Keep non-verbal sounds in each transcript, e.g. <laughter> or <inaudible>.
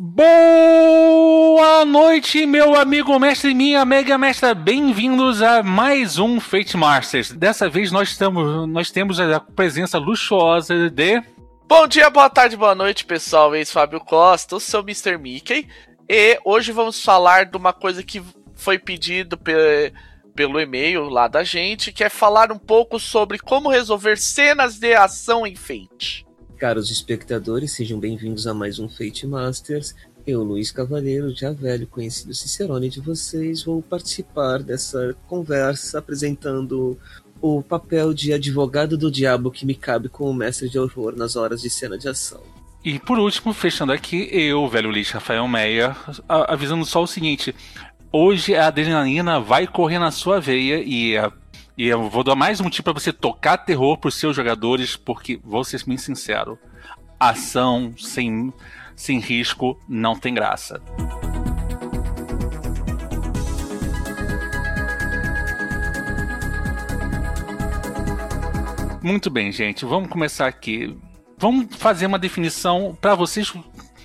Boa noite, meu amigo mestre e minha mega mestra. Bem-vindos a mais um Fate Masters. Dessa vez nós, estamos, nós temos a presença luxuosa de. Bom dia, boa tarde, boa noite, pessoal. Eis Fábio Costa, eu sou Mr. Mickey. E hoje vamos falar de uma coisa que foi pedido pe pelo e-mail lá da gente, que é falar um pouco sobre como resolver cenas de ação em Fate. Caros espectadores, sejam bem-vindos a mais um Fate Masters. Eu, Luiz Cavaleiro, já velho conhecido Cicerone de vocês, vou participar dessa conversa apresentando o papel de advogado do diabo que me cabe como mestre de horror nas horas de cena de ação. E por último, fechando aqui, eu, velho Luiz Rafael Meia, avisando só o seguinte: hoje a adrenalina vai correr na sua veia e a e eu vou dar mais um motivo para você tocar terror para os seus jogadores, porque vou ser bem sincero, ação sem, sem risco não tem graça. Muito bem, gente, vamos começar aqui. Vamos fazer uma definição para vocês,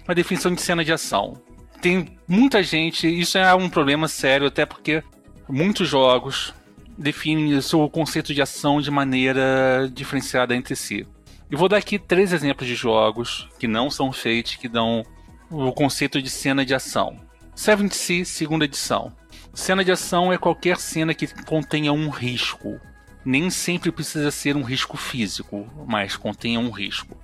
uma definição de cena de ação. Tem muita gente, isso é um problema sério, até porque muitos jogos definem o seu conceito de ação de maneira diferenciada entre si. Eu vou dar aqui três exemplos de jogos que não são feitos, que dão o conceito de cena de ação. Seven Sea, segunda edição. Cena de ação é qualquer cena que contenha um risco. Nem sempre precisa ser um risco físico, mas contenha um risco.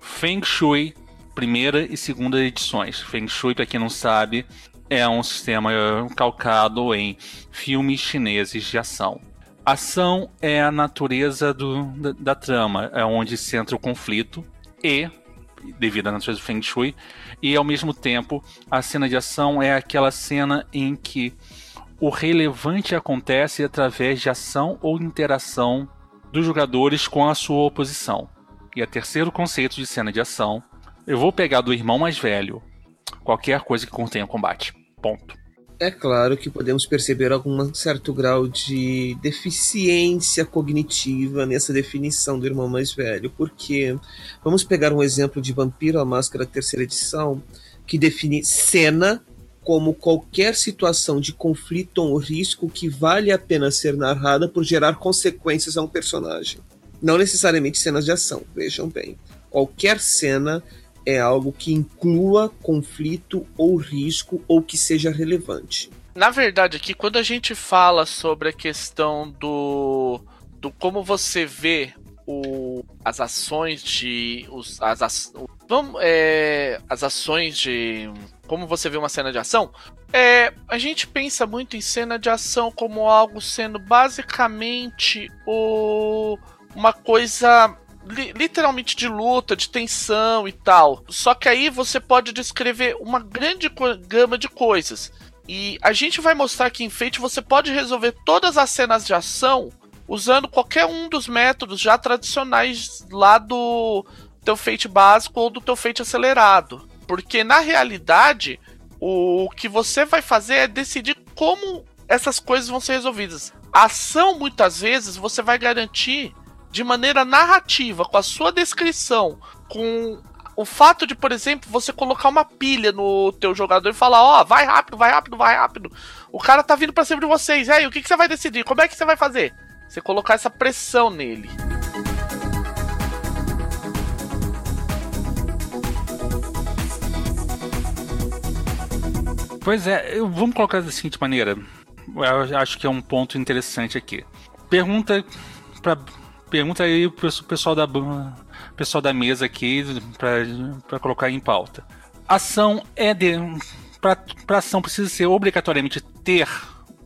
Feng Shui, primeira e segunda edições. Feng Shui, para quem não sabe, é um sistema calcado em filmes chineses de ação. Ação é a natureza do, da, da, trama, é onde centra o conflito e, devido à natureza do Feng Shui, e ao mesmo tempo a cena de ação é aquela cena em que o relevante acontece através de ação ou interação dos jogadores com a sua oposição. E o terceiro conceito de cena de ação, eu vou pegar do irmão mais velho, qualquer coisa que contenha combate. Ponto. É claro que podemos perceber algum certo grau de deficiência cognitiva nessa definição do irmão mais velho, porque vamos pegar um exemplo de Vampiro a Máscara terceira edição, que define cena como qualquer situação de conflito ou risco que vale a pena ser narrada por gerar consequências a um personagem. Não necessariamente cenas de ação, vejam bem. Qualquer cena é algo que inclua conflito ou risco ou que seja relevante. Na verdade, aqui, quando a gente fala sobre a questão do, do como você vê o, as ações de. Os, as, vamos, é, as ações de. Como você vê uma cena de ação, é, a gente pensa muito em cena de ação como algo sendo basicamente o, uma coisa li literalmente de luta, de tensão e tal. Só que aí você pode descrever uma grande gama de coisas. E a gente vai mostrar que em Fate você pode resolver todas as cenas de ação usando qualquer um dos métodos já tradicionais lá do teu Fate básico ou do teu Fate acelerado. Porque na realidade, o que você vai fazer é decidir como essas coisas vão ser resolvidas. A ação, muitas vezes, você vai garantir de maneira narrativa, com a sua descrição, com o fato de, por exemplo, você colocar uma pilha no teu jogador e falar, ó, oh, vai rápido, vai rápido, vai rápido. O cara tá vindo pra cima de vocês. E aí, o que, que você vai decidir? Como é que você vai fazer? Você colocar essa pressão nele. Pois é, vamos colocar da seguinte maneira. Eu acho que é um ponto interessante aqui. Pergunta para pergunta aí pro pessoal da pessoal da mesa aqui para colocar em pauta. Ação é de para ação precisa ser obrigatoriamente ter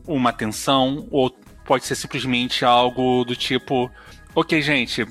uma atenção ou pode ser simplesmente algo do tipo, ok gente,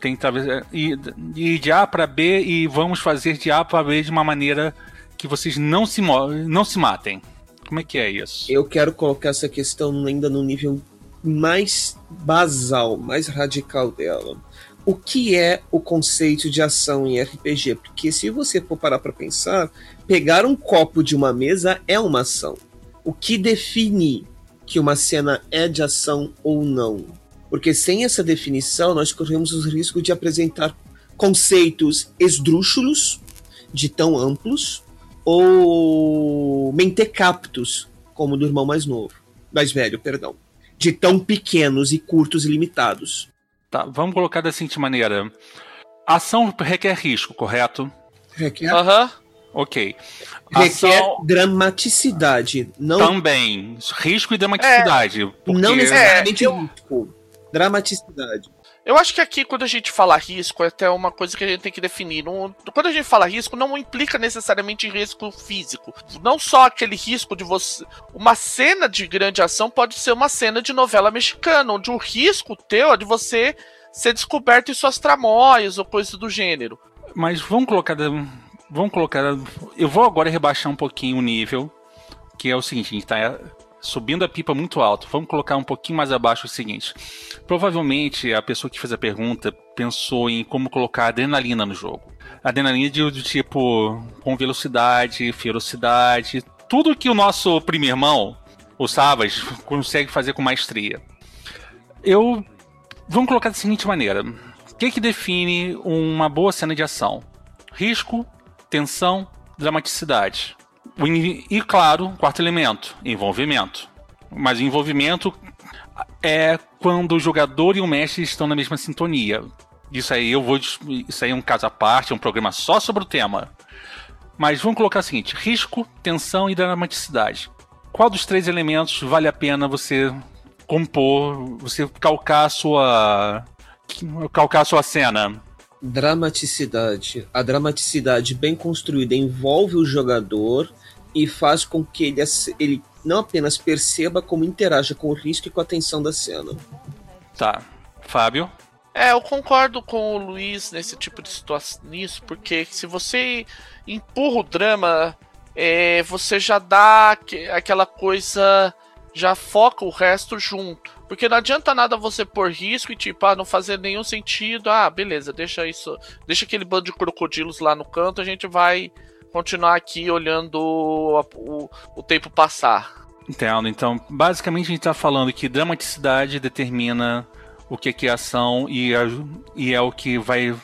tem talvez ir, ir de A para B e vamos fazer de A para B de uma maneira que vocês não se não se matem. Como é que é isso? Eu quero colocar essa questão ainda no nível mais basal, mais radical dela. O que é o conceito de ação em RPG? Porque se você for parar para pensar, pegar um copo de uma mesa é uma ação. O que define que uma cena é de ação ou não? Porque sem essa definição, nós corremos o risco de apresentar conceitos esdrúxulos, de tão amplos, ou mentecaptos, como do irmão mais novo, mais velho, perdão, de tão pequenos e curtos e limitados. Tá, vamos colocar da seguinte maneira. Ação requer risco, correto? Requer, Aham. Ok. requer Ação dramaticidade, não, também. Risco e dramaticidade. porque- não necessariamente É, eu- risco. Dramaticidade. Eu acho que aqui, quando a gente fala risco, é até uma coisa que a gente tem que definir. Quando a gente fala risco, não implica necessariamente risco físico. Não só aquele risco de você. Uma cena de grande ação pode ser uma cena de novela mexicana, onde o risco teu é de você ser descoberto em suas tramóias ou coisas do gênero. Mas vamos colocar. Vamos colocar. Eu vou agora rebaixar um pouquinho o nível. Que é o seguinte, a gente tá subindo a pipa muito alto. Vamos colocar um pouquinho mais abaixo o seguinte. Provavelmente a pessoa que fez a pergunta pensou em como colocar adrenalina no jogo. Adrenalina de, de tipo com velocidade, ferocidade, tudo que o nosso primo irmão, o Savage, consegue fazer com maestria. Eu vamos colocar da seguinte maneira: o que, que define uma boa cena de ação? Risco, tensão, dramaticidade. E claro, quarto elemento, envolvimento. Mas envolvimento é quando o jogador e o mestre estão na mesma sintonia. Isso aí eu vou. Isso aí é um caso à parte, é um programa só sobre o tema. Mas vamos colocar o seguinte: risco, tensão e dramaticidade. Qual dos três elementos vale a pena você compor, você calcar a sua. calcar a sua cena? Dramaticidade. A dramaticidade bem construída envolve o jogador e faz com que ele, ele não apenas perceba, como interaja com o risco e com a tensão da cena. Tá. Fábio? É, eu concordo com o Luiz nesse tipo de situação nisso, porque se você empurra o drama, é, você já dá aque- aquela coisa, já foca o resto junto. Porque não adianta nada você pôr risco e tipo, ah, não fazer nenhum sentido. Ah, beleza, deixa isso, deixa aquele bando de crocodilos lá no canto, a gente vai continuar aqui olhando o, o, o tempo passar. Entendo. Então, basicamente a gente está falando que dramaticidade determina o que que é ação e, a- e é o que vai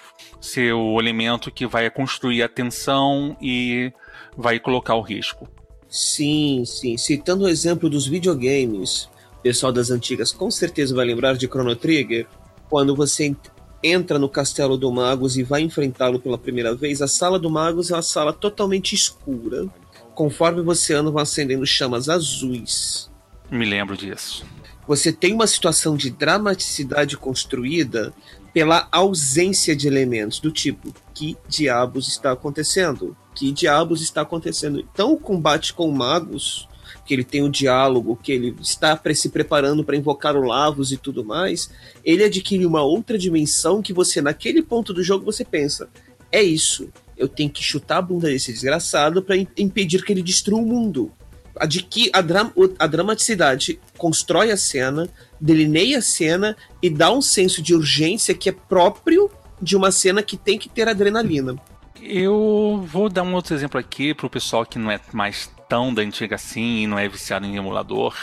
ser o elemento que vai construir a tensão e vai colocar o risco. Sim, sim. Citando o exemplo dos videogames, o pessoal das antigas com certeza vai lembrar de Chrono Trigger. Quando você entra no castelo do Magus e vai enfrentá-lo pela primeira vez, a sala do Magus é uma sala totalmente escura. Conforme você anda, vão acendendo chamas azuis. Me lembro disso. Você tem uma situação de dramaticidade construída pela ausência de elementos do tipo: que diabos está acontecendo? Que diabos está acontecendo? Então, o combate com magos, que ele tem o diálogo, que ele está pre- se preparando para invocar o Lavos e tudo mais, ele adquire uma outra dimensão que você, naquele ponto do jogo, você pensa: é isso. Eu tenho que chutar a bunda desse desgraçado para impedir que ele destrua o mundo adqui a, dra o- a dramaticidade constrói a cena, delineia a cena e dá um senso de urgência que é próprio de uma cena que tem que ter adrenalina. Eu vou dar um outro exemplo aqui para o pessoal que não é mais tão da antiga assim e não é viciado em emulador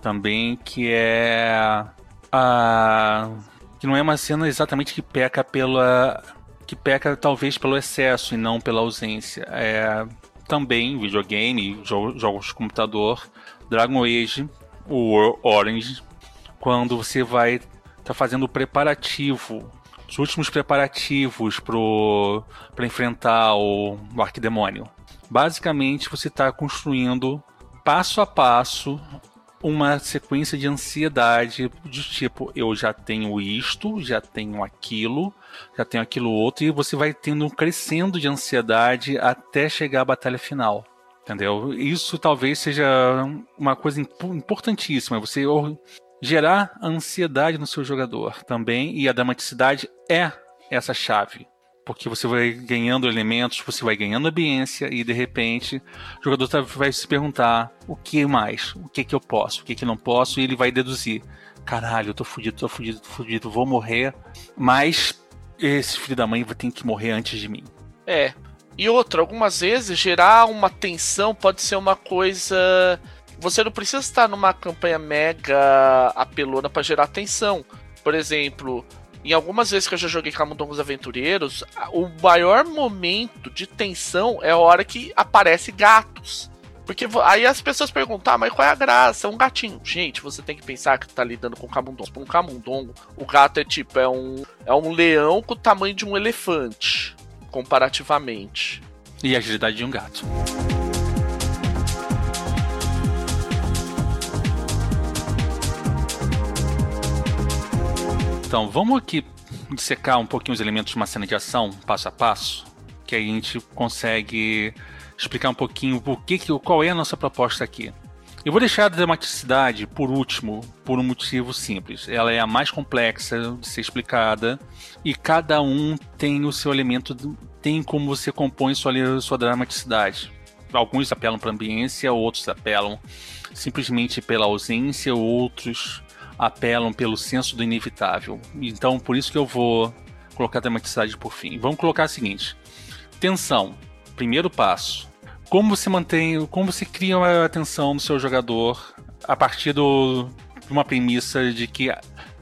também, que é a que não é uma cena exatamente que peca pela que peca talvez pelo excesso e não pela ausência. É também videogame, jo- jogos de computador, Dragon Age, o Orange, quando você vai tá fazendo o preparativo, os últimos preparativos para enfrentar o, o arquidemônio. Basicamente, você está construindo passo a passo uma sequência de ansiedade de tipo, eu já tenho isto, já tenho aquilo, já tenho aquilo outro, e você vai tendo um crescendo de ansiedade até chegar à batalha final. Entendeu? Isso talvez seja uma coisa impo- importantíssima. Você gerar ansiedade no seu jogador também, e a dramaticidade é essa chave. Porque você vai ganhando elementos, você vai ganhando ambiência e de repente o jogador tá- vai se perguntar o que mais, o que que eu posso, o que que não posso, e ele vai deduzir: caralho, eu tô fudido, tô fudido, tô fudido, vou morrer, mas esse filho da mãe vai ter que morrer antes de mim. É. E outra, algumas vezes gerar uma tensão pode ser uma coisa. Você não precisa estar numa campanha mega apelona para gerar tensão. Por exemplo, em algumas vezes que eu já joguei Camundongos Aventureiros, o maior momento de tensão é a hora que aparece gatos. Porque aí as pessoas perguntam, ah, mas qual é a graça? É um gatinho. Gente, você tem que pensar que tá lidando com camundongo. Por um camundongo, o gato é tipo, é um, é um leão com o tamanho de um elefante, comparativamente. E a agilidade de um gato. Então, vamos aqui dissecar um pouquinho os elementos de uma cena de ação, passo a passo, que aí a gente consegue explicar um pouquinho o que, qual é a nossa proposta aqui. Eu vou deixar a dramaticidade por último, por um motivo simples. Ela é a mais complexa de ser explicada e cada um tem o seu elemento, tem como você compõe sua, sua dramaticidade. Alguns apelam para a ambiência, outros apelam simplesmente pela ausência, outros apelam pelo senso do inevitável. Então, por isso que eu vou colocar a dramaticidade por fim. Vamos colocar o seguinte: tensão primeiro passo. Como você mantém, como você cria uma atenção no seu jogador a partir do, de uma premissa de que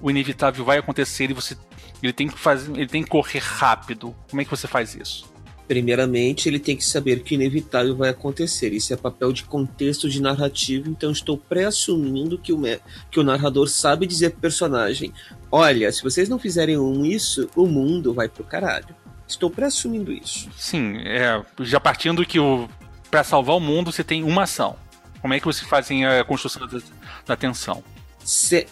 o inevitável vai acontecer e você ele tem que fazer, ele tem que correr rápido. Como é que você faz isso? Primeiramente, ele tem que saber que o inevitável vai acontecer. Isso é papel de contexto de narrativo, então estou pré-assumindo que o, que o narrador sabe dizer pro personagem: Olha, se vocês não fizerem um isso, o mundo vai pro caralho. Estou pré-assumindo isso. Sim, é, já partindo que o para salvar o mundo você tem uma ação. Como é que você faz a construção da, da tensão?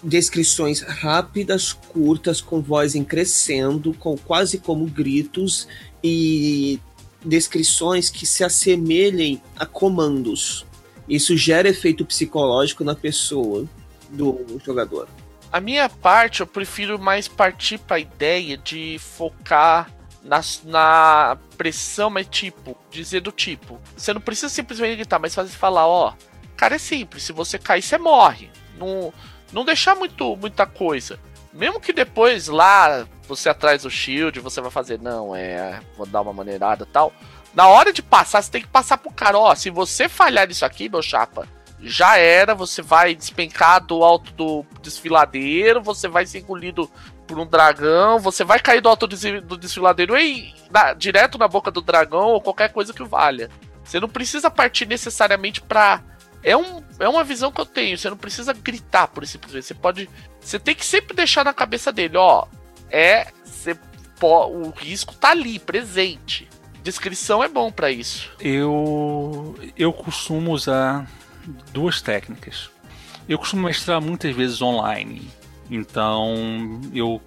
Descrições rápidas, curtas, com voz em crescendo, com quase como gritos e descrições que se assemelhem a comandos. Isso gera efeito psicológico na pessoa do jogador. A minha parte, eu prefiro mais partir para a ideia de focar na, na pressão, mas tipo, dizer do tipo. Você não precisa simplesmente gritar, mas fazer falar, ó. Cara, é simples, se você cair, você morre. Não, não deixar muito, muita coisa. Mesmo que depois lá você atrás do shield, você vai fazer, não, é, vou dar uma maneirada tal. Na hora de passar, você tem que passar pro cara, ó, se você falhar nisso aqui, meu chapa, já era, você vai despencar do alto do desfiladeiro, você vai ser engolido por um dragão, você vai cair do alto do desfiladeiro e na, direto na boca do dragão ou qualquer coisa que valha. Você não precisa partir necessariamente pra. É, um, é uma visão que eu tenho. Você não precisa gritar por esse Você pode. Você tem que sempre deixar na cabeça dele, ó. É. Você, o risco tá ali, presente. Descrição é bom para isso. Eu. Eu costumo usar duas técnicas. Eu costumo mestrar muitas vezes online então, eu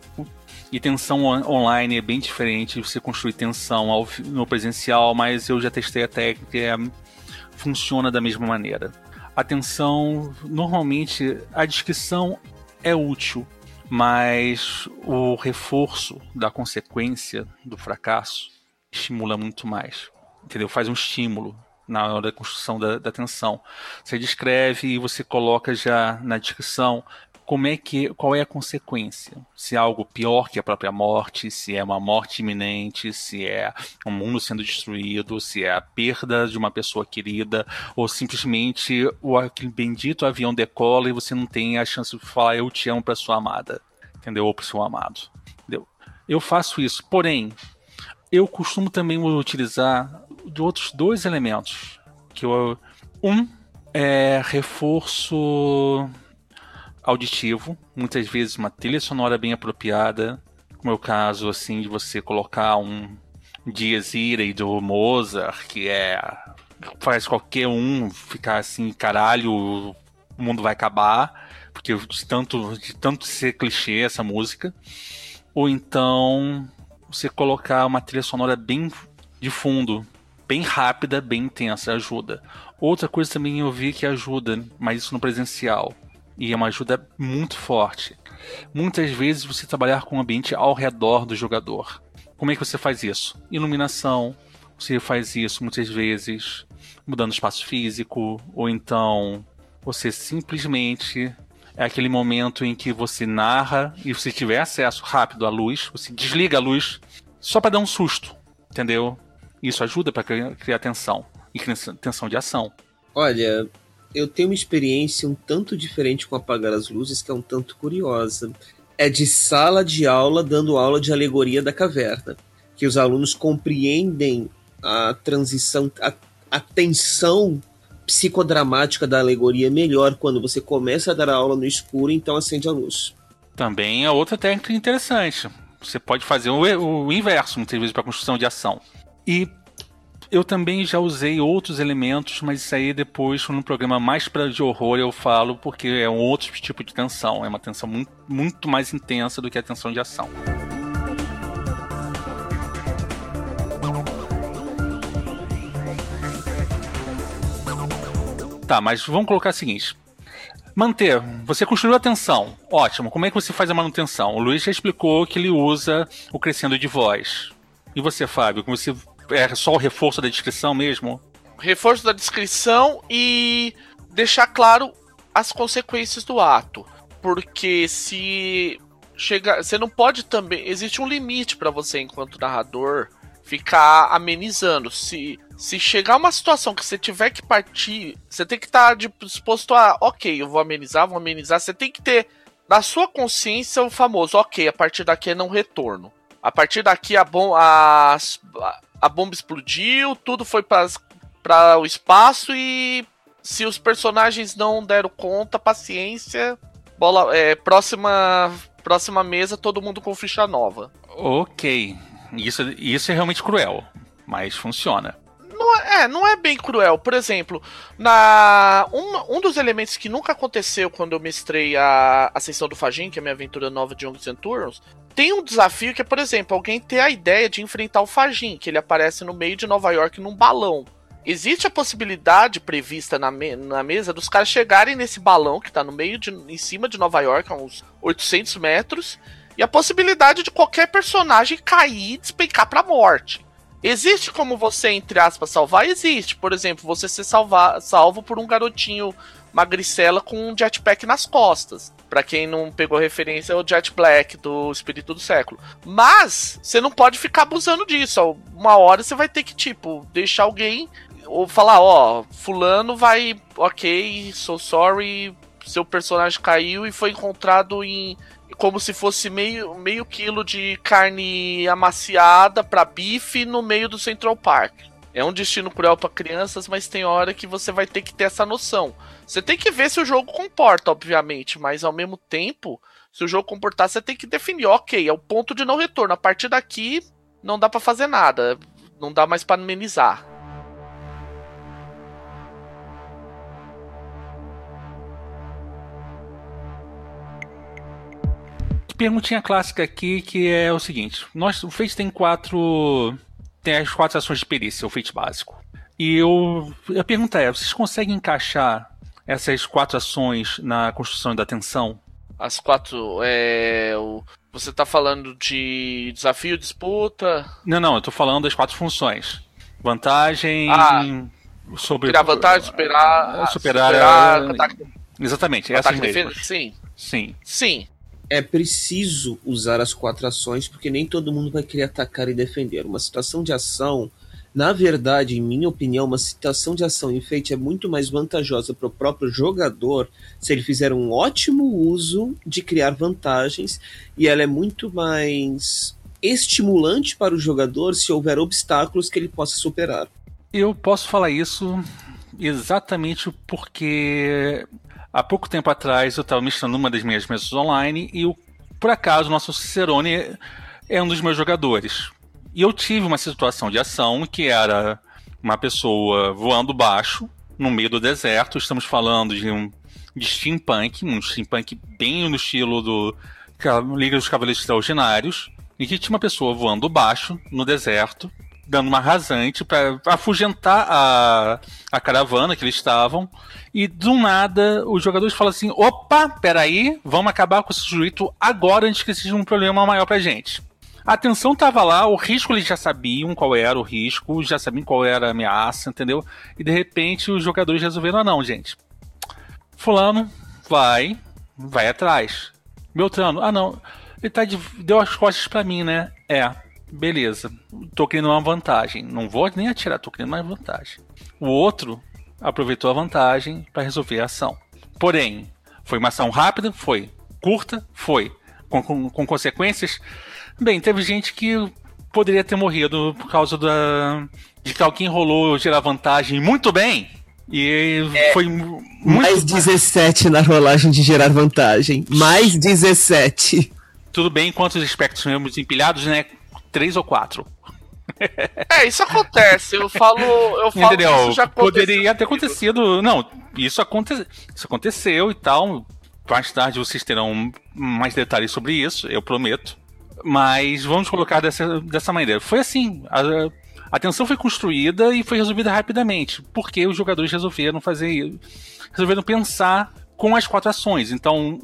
e tensão online é bem diferente você construir tensão ao, no presencial, mas eu já testei a técnica é, funciona da mesma maneira. A tensão, normalmente, a descrição é útil, mas o reforço da consequência do fracasso estimula muito mais. Entendeu? Faz um estímulo na hora da construção da, da tensão. Você descreve e você coloca já na descrição como é que qual é a consequência? Se é algo pior que a própria morte, se é uma morte iminente, se é um mundo sendo destruído, se é a perda de uma pessoa querida, ou simplesmente o aquele bendito avião decola e você não tem a chance de falar eu te amo para sua amada, entendeu? Ou para seu amado, entendeu? Eu faço isso, porém eu costumo também utilizar de outros dois elementos que eu um é reforço auditivo, muitas vezes uma trilha sonora bem apropriada, como é o caso assim de você colocar um Dias Irae do Mozart, que é faz qualquer um ficar assim, caralho, o mundo vai acabar, porque de tanto de tanto ser clichê essa música. Ou então você colocar uma trilha sonora bem de fundo, bem rápida, bem intensa, ajuda. Outra coisa também eu vi que ajuda, mas isso no presencial e é uma ajuda muito forte. Muitas vezes você trabalhar com o ambiente ao redor do jogador. Como é que você faz isso? Iluminação. Você faz isso muitas vezes mudando espaço físico, ou então você simplesmente é aquele momento em que você narra e você tiver acesso rápido à luz, você desliga a luz só para dar um susto, entendeu? Isso ajuda para criar tensão e tensão de ação. Olha, eu tenho uma experiência um tanto diferente com apagar as luzes que é um tanto curiosa. é de sala de aula dando aula de alegoria da caverna, que os alunos compreendem a transição, a, a tensão psicodramática da alegoria melhor quando você começa a dar aula no escuro, então acende a luz. Também é outra técnica interessante. Você pode fazer o, o inverso, muitas vezes, para construção de ação. E eu também já usei outros elementos, mas isso aí depois, no programa mais para de horror, eu falo, porque é um outro tipo de tensão. É uma tensão muito, muito mais intensa do que a tensão de ação. Tá, mas vamos colocar o seguinte. Manter. Você construiu a tensão. Ótimo. Como é que você faz a manutenção? O Luiz já explicou que ele usa o crescendo de voz. E você, Fábio? Como você é só o reforço da descrição mesmo? Reforço da descrição e deixar claro as consequências do ato. Porque se chega, você não pode também, existe um limite para você enquanto narrador ficar amenizando. Se se chegar uma situação que você tiver que partir, você tem que estar tá disposto a, OK, eu vou amenizar, vou amenizar, você tem que ter na sua consciência o famoso, OK, a partir daqui é não retorno. A partir daqui a, bom, a, a bomba explodiu, tudo foi para o espaço e se os personagens não deram conta, paciência, bola, é, próxima próxima mesa todo mundo com ficha nova. Ok, isso, isso é realmente cruel, mas funciona. Não é, é, não é bem cruel. Por exemplo, na um, um dos elementos que nunca aconteceu quando eu mestrei a Ascensão do Fajin, que é a minha aventura nova de Young Centurions, tem um desafio que é, por exemplo, alguém ter a ideia de enfrentar o Fajin, que ele aparece no meio de Nova York num balão. Existe a possibilidade prevista na, me na mesa dos caras chegarem nesse balão que tá no meio de, em cima de Nova York, a uns 800 metros, e a possibilidade de qualquer personagem cair e despencar pra morte. Existe como você, entre aspas, salvar? Existe. Por exemplo, você ser salva salvo por um garotinho magricela com um jetpack nas costas. Para quem não pegou referência, é o Jet Black do Espírito do Século. Mas você não pode ficar abusando disso. Uma hora você vai ter que, tipo, deixar alguém ou falar, ó, fulano vai, ok, so sorry, seu personagem caiu e foi encontrado em como se fosse meio, meio quilo de carne amaciada para bife no meio do Central Park. É um destino cruel para crianças, mas tem hora que você vai ter que ter essa noção. Você tem que ver se o jogo comporta, obviamente, mas ao mesmo tempo, se o jogo comportar, você tem que definir, ok, é o ponto de não retorno. A partir daqui, não dá para fazer nada, não dá mais para amenizar. Perguntinha clássica aqui que é o seguinte: nós, o Fate tem quatro. Tem as quatro ações de perícia, o Fate básico. E eu, a pergunta é: vocês conseguem encaixar essas quatro ações na construção da tensão? As quatro. É, o, você está falando de desafio, disputa? Não, não, eu estou falando das quatro funções: vantagem. Ah, sobre. Tirar vantagem, superar. Superar. superar é, ataque, exatamente, essas mesmas. Sim. Sim. Sim é preciso usar as quatro ações, porque nem todo mundo vai querer atacar e defender. Uma situação de ação, na verdade, em minha opinião, uma situação de ação em Fate é muito mais vantajosa para o próprio jogador se ele fizer um ótimo uso de criar vantagens, e ela é muito mais estimulante para o jogador se houver obstáculos que ele possa superar. Eu posso falar isso exatamente porque Há pouco tempo atrás eu estava mestrando uma das minhas mesas online e o, por acaso o nosso Cicerone é um dos meus jogadores. E eu tive uma situação de ação que era uma pessoa voando baixo no meio do deserto. Estamos falando de um de steampunk, um steampunk bem no estilo do Liga dos Cavaleiros Extraordinários, e que tinha uma pessoa voando baixo no deserto, dando uma rasante para afugentar a, a caravana que eles estavam. E do nada, os jogadores falam assim: opa, peraí, vamos acabar com esse sujeito agora antes que seja um problema maior pra gente. A atenção estava lá, o risco eles já sabiam qual era o risco, já sabiam qual era a ameaça, entendeu? E de repente os jogadores resolveram: ah, não, gente. Fulano vai, vai atrás. Beltrano, ah, não, ele tá de, deu as costas para mim, né? É, beleza, tô criando uma vantagem. Não vou nem atirar, tô criando uma vantagem. O outro aproveitou a vantagem para resolver a ação. Porém, foi uma ação rápida? Foi. Curta? Foi. com, com, com consequências. Bem, teve gente que poderia ter morrido por causa da, de que alguém rolou gerar vantagem muito bem. E é, foi muito. Mais 17 na rolagem de gerar vantagem. Mais 17. Tudo bem, quantos espectros temos empilhados, né? Três ou quatro. É, isso acontece. Eu falo, eu falo Entendeu? isso já. Poderia ter acontecido. Não, isso, aconte... isso aconteceu e tal. Mais tarde vocês terão mais detalhes sobre isso, eu prometo. Mas vamos colocar dessa, dessa maneira. Foi assim. A, a tensão foi construída e foi resolvida rapidamente. Porque os jogadores resolveram fazer. Resolveram pensar com as quatro ações. Então,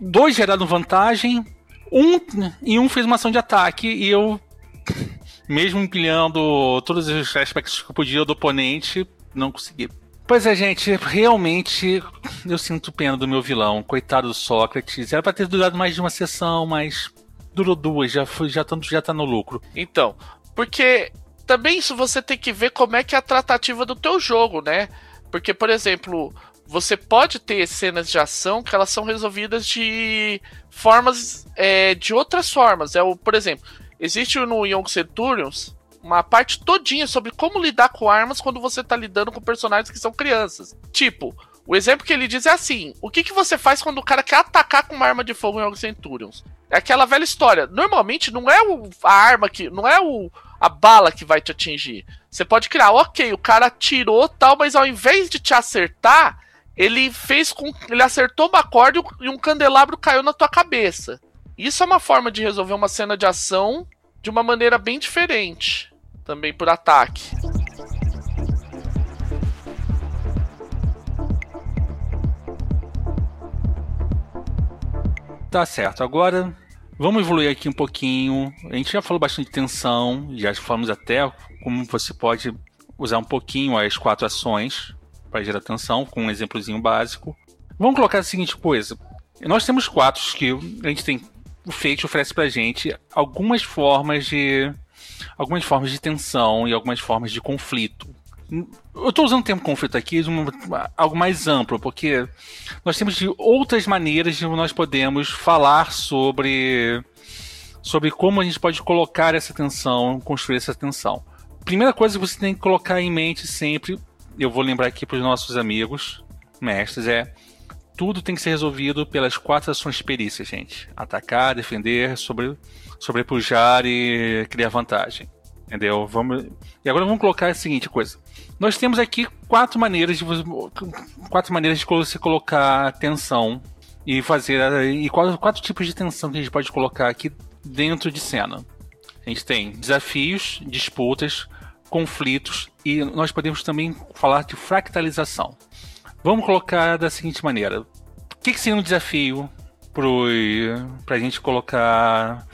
dois geraram vantagem, um e um fez uma ação de ataque e eu <laughs> mesmo empilhando todos os aspectos que eu podia do oponente, não consegui. Pois é, gente, realmente eu sinto pena do meu vilão, coitado do Sócrates. Era pra ter durado mais de uma sessão, mas durou duas, já, foi, já, tanto, já tá no lucro. Então, porque também isso você tem que ver como é que é a tratativa do teu jogo, né? Porque, por exemplo, você pode ter cenas de ação que elas são resolvidas de formas é, de outras formas. É o, por exemplo, Existe no Young Centurions uma parte todinha sobre como lidar com armas quando você tá lidando com personagens que são crianças. Tipo, o exemplo que ele diz é assim: o que, que você faz quando o cara quer atacar com uma arma de fogo em Young Centurions? É aquela velha história. Normalmente não é o, a arma que. não é o, a bala que vai te atingir. Você pode criar, ok, o cara atirou tal, mas ao invés de te acertar, ele fez com. ele acertou uma corda e um candelabro caiu na tua cabeça. Isso é uma forma de resolver uma cena de ação de uma maneira bem diferente, também por ataque. Tá certo. Agora vamos evoluir aqui um pouquinho. A gente já falou bastante de tensão, já falamos até como você pode usar um pouquinho as quatro ações para gerar tensão, com um exemplozinho básico. Vamos colocar a seguinte coisa. Nós temos quatro que a gente tem o Fate oferece pra gente algumas formas de. algumas formas de tensão e algumas formas de conflito. Eu estou usando o termo conflito aqui algo mais amplo, porque nós temos outras maneiras de nós podemos falar sobre sobre como a gente pode colocar essa tensão, construir essa tensão. Primeira coisa que você tem que colocar em mente sempre, eu vou lembrar aqui para os nossos amigos mestres, é tudo tem que ser resolvido pelas quatro ações de perícia, gente. Atacar, defender, sobre, sobrepujar e criar vantagem. Entendeu? Vamos... E agora vamos colocar a seguinte coisa. Nós temos aqui quatro maneiras de quatro maneiras de você colocar tensão e fazer e quatro, quatro tipos de tensão que a gente pode colocar aqui dentro de cena. A gente tem desafios, disputas, conflitos e nós podemos também falar de fractalização. Vamos colocar da seguinte maneira: o que, que seria um desafio para a gente colocar.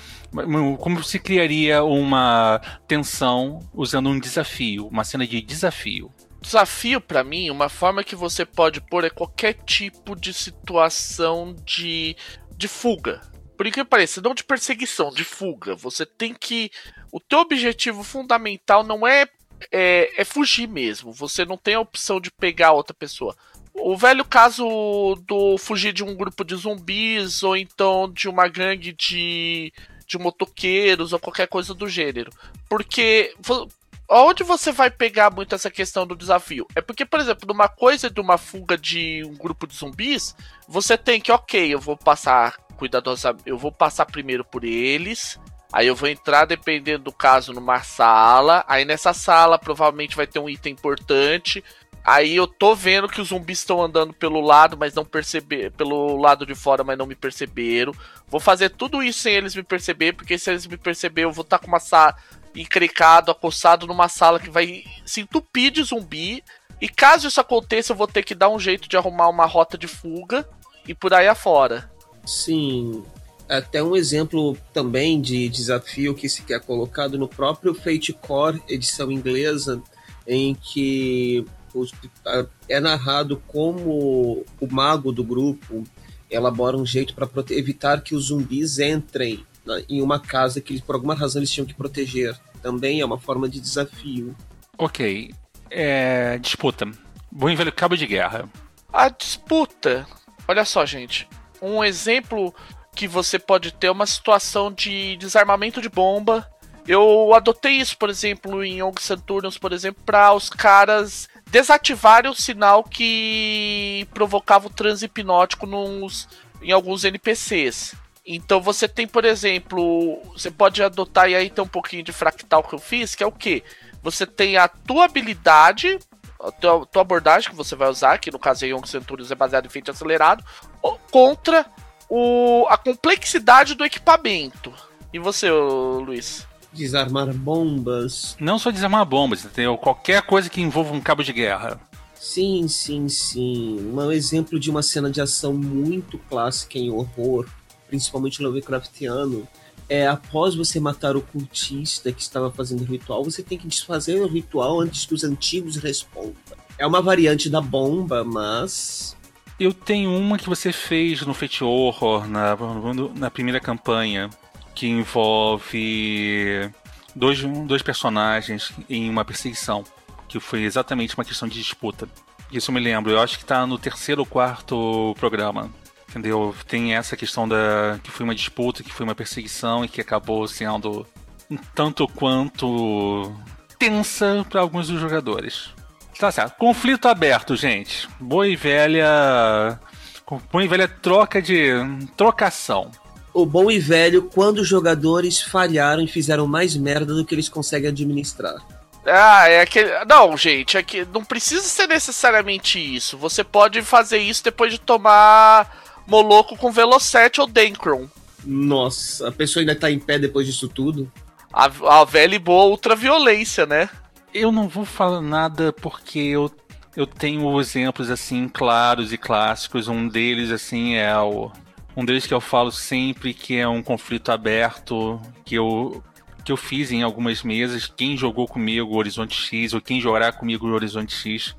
Como se criaria uma tensão usando um desafio, uma cena de desafio? Desafio, para mim, uma forma que você pode pôr é qualquer tipo de situação de, de fuga. Por que pareça, não de perseguição, de fuga. Você tem que. O teu objetivo fundamental não é, é, é fugir mesmo. Você não tem a opção de pegar outra pessoa. O velho caso do fugir de um grupo de zumbis ou então de uma gangue de, de motoqueiros ou qualquer coisa do gênero. Porque onde você vai pegar muito essa questão do desafio? É porque, por exemplo, numa coisa de uma fuga de um grupo de zumbis, você tem que, ok, eu vou passar cuidadosamente, eu vou passar primeiro por eles. Aí eu vou entrar, dependendo do caso, numa sala. Aí nessa sala provavelmente vai ter um item importante. Aí eu tô vendo que os zumbis estão andando pelo lado, mas não perceber, pelo lado de fora, mas não me perceberam. Vou fazer tudo isso sem eles me perceber, porque se eles me perceberem, eu vou estar tá com uma sala encrecado, acossado numa sala que vai se entupir de zumbi. E caso isso aconteça, eu vou ter que dar um jeito de arrumar uma rota de fuga e por aí afora. Sim. Até um exemplo também de desafio que se quer colocado no próprio Fate Core, edição inglesa, em que é narrado como o mago do grupo elabora um jeito para evitar que os zumbis entrem em uma casa que por alguma razão eles tinham que proteger. Também é uma forma de desafio. Ok. É... Disputa. Bom velho cabo de guerra. A disputa. Olha só, gente. Um exemplo que você pode ter uma situação de desarmamento de bomba. Eu adotei isso, por exemplo, em Young Saturnos, por exemplo, para os caras desativarem o sinal que provocava o transe hipnótico nos, em alguns NPCs. Então você tem, por exemplo, você pode adotar e aí tem um pouquinho de fractal que eu fiz, que é o que? Você tem a tua habilidade, a tua, tua, abordagem que você vai usar, que no caso de Young Centurions é baseado em feito acelerado, contra o, a complexidade do equipamento. E você, Luiz? Desarmar bombas. Não só desarmar bombas, entendeu? Qualquer coisa que envolva um cabo de guerra. Sim, sim, sim. Um exemplo de uma cena de ação muito clássica em horror principalmente Lovecraftiano, é após você matar o cultista que estava fazendo o ritual, você tem que desfazer o ritual antes que os antigos respondam. É uma variante da bomba, mas. Eu tenho uma que você fez no Fate Horror, na, na primeira campanha, que envolve dois, dois personagens em uma perseguição, que foi exatamente uma questão de disputa. Isso eu me lembro, eu acho que está no terceiro ou quarto programa entendeu? Tem essa questão da que foi uma disputa, que foi uma perseguição e que acabou sendo um tanto quanto tensa para alguns dos jogadores. Tá certo. Conflito aberto, gente. Boa e velha. Boa e velha troca de. trocação. O bom e velho quando os jogadores falharam e fizeram mais merda do que eles conseguem administrar. Ah, é aquele. Não, gente, é que não precisa ser necessariamente isso. Você pode fazer isso depois de tomar Moloco com Velocete ou Denkron. Nossa, a pessoa ainda tá em pé depois disso tudo? A, a velha e boa ultraviolência, né? Eu não vou falar nada porque eu, eu tenho exemplos assim claros e clássicos. Um deles assim é o um deles que eu falo sempre que é um conflito aberto que eu que eu fiz em algumas mesas. Quem jogou comigo Horizonte X ou quem jogará comigo Horizonte X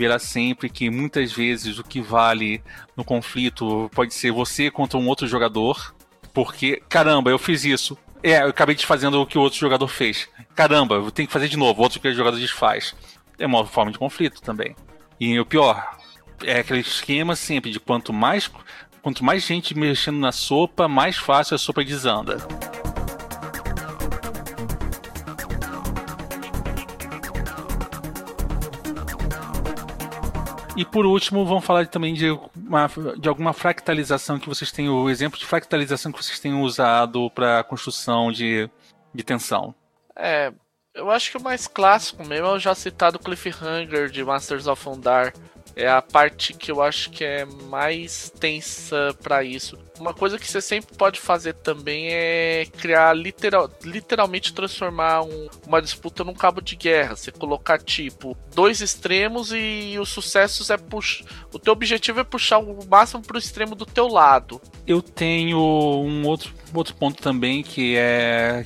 verá sempre que muitas vezes o que vale no conflito pode ser você contra um outro jogador, porque, caramba, eu fiz isso. É, eu acabei desfazendo o que o outro jogador fez. Caramba, eu tenho que fazer de novo, outro que o jogador desfaz. É uma forma de conflito também. E o pior, é aquele esquema sempre de quanto mais, quanto mais gente mexendo na sopa, mais fácil a sopa desanda. E por último, vamos falar também de, uma, de alguma fractalização que vocês têm, o exemplo de fractalização que vocês têm usado para construção de, de tensão. É, eu acho que o mais clássico mesmo é o já citado Cliffhanger de Masters of Undar, é a parte que eu acho que é mais tensa para isso. Uma coisa que você sempre pode fazer também é criar literal, literalmente transformar um, uma disputa num cabo de guerra. Você colocar tipo dois extremos e os sucessos é puxar. O teu objetivo é puxar o máximo pro extremo do teu lado. Eu tenho um outro, outro ponto também que é.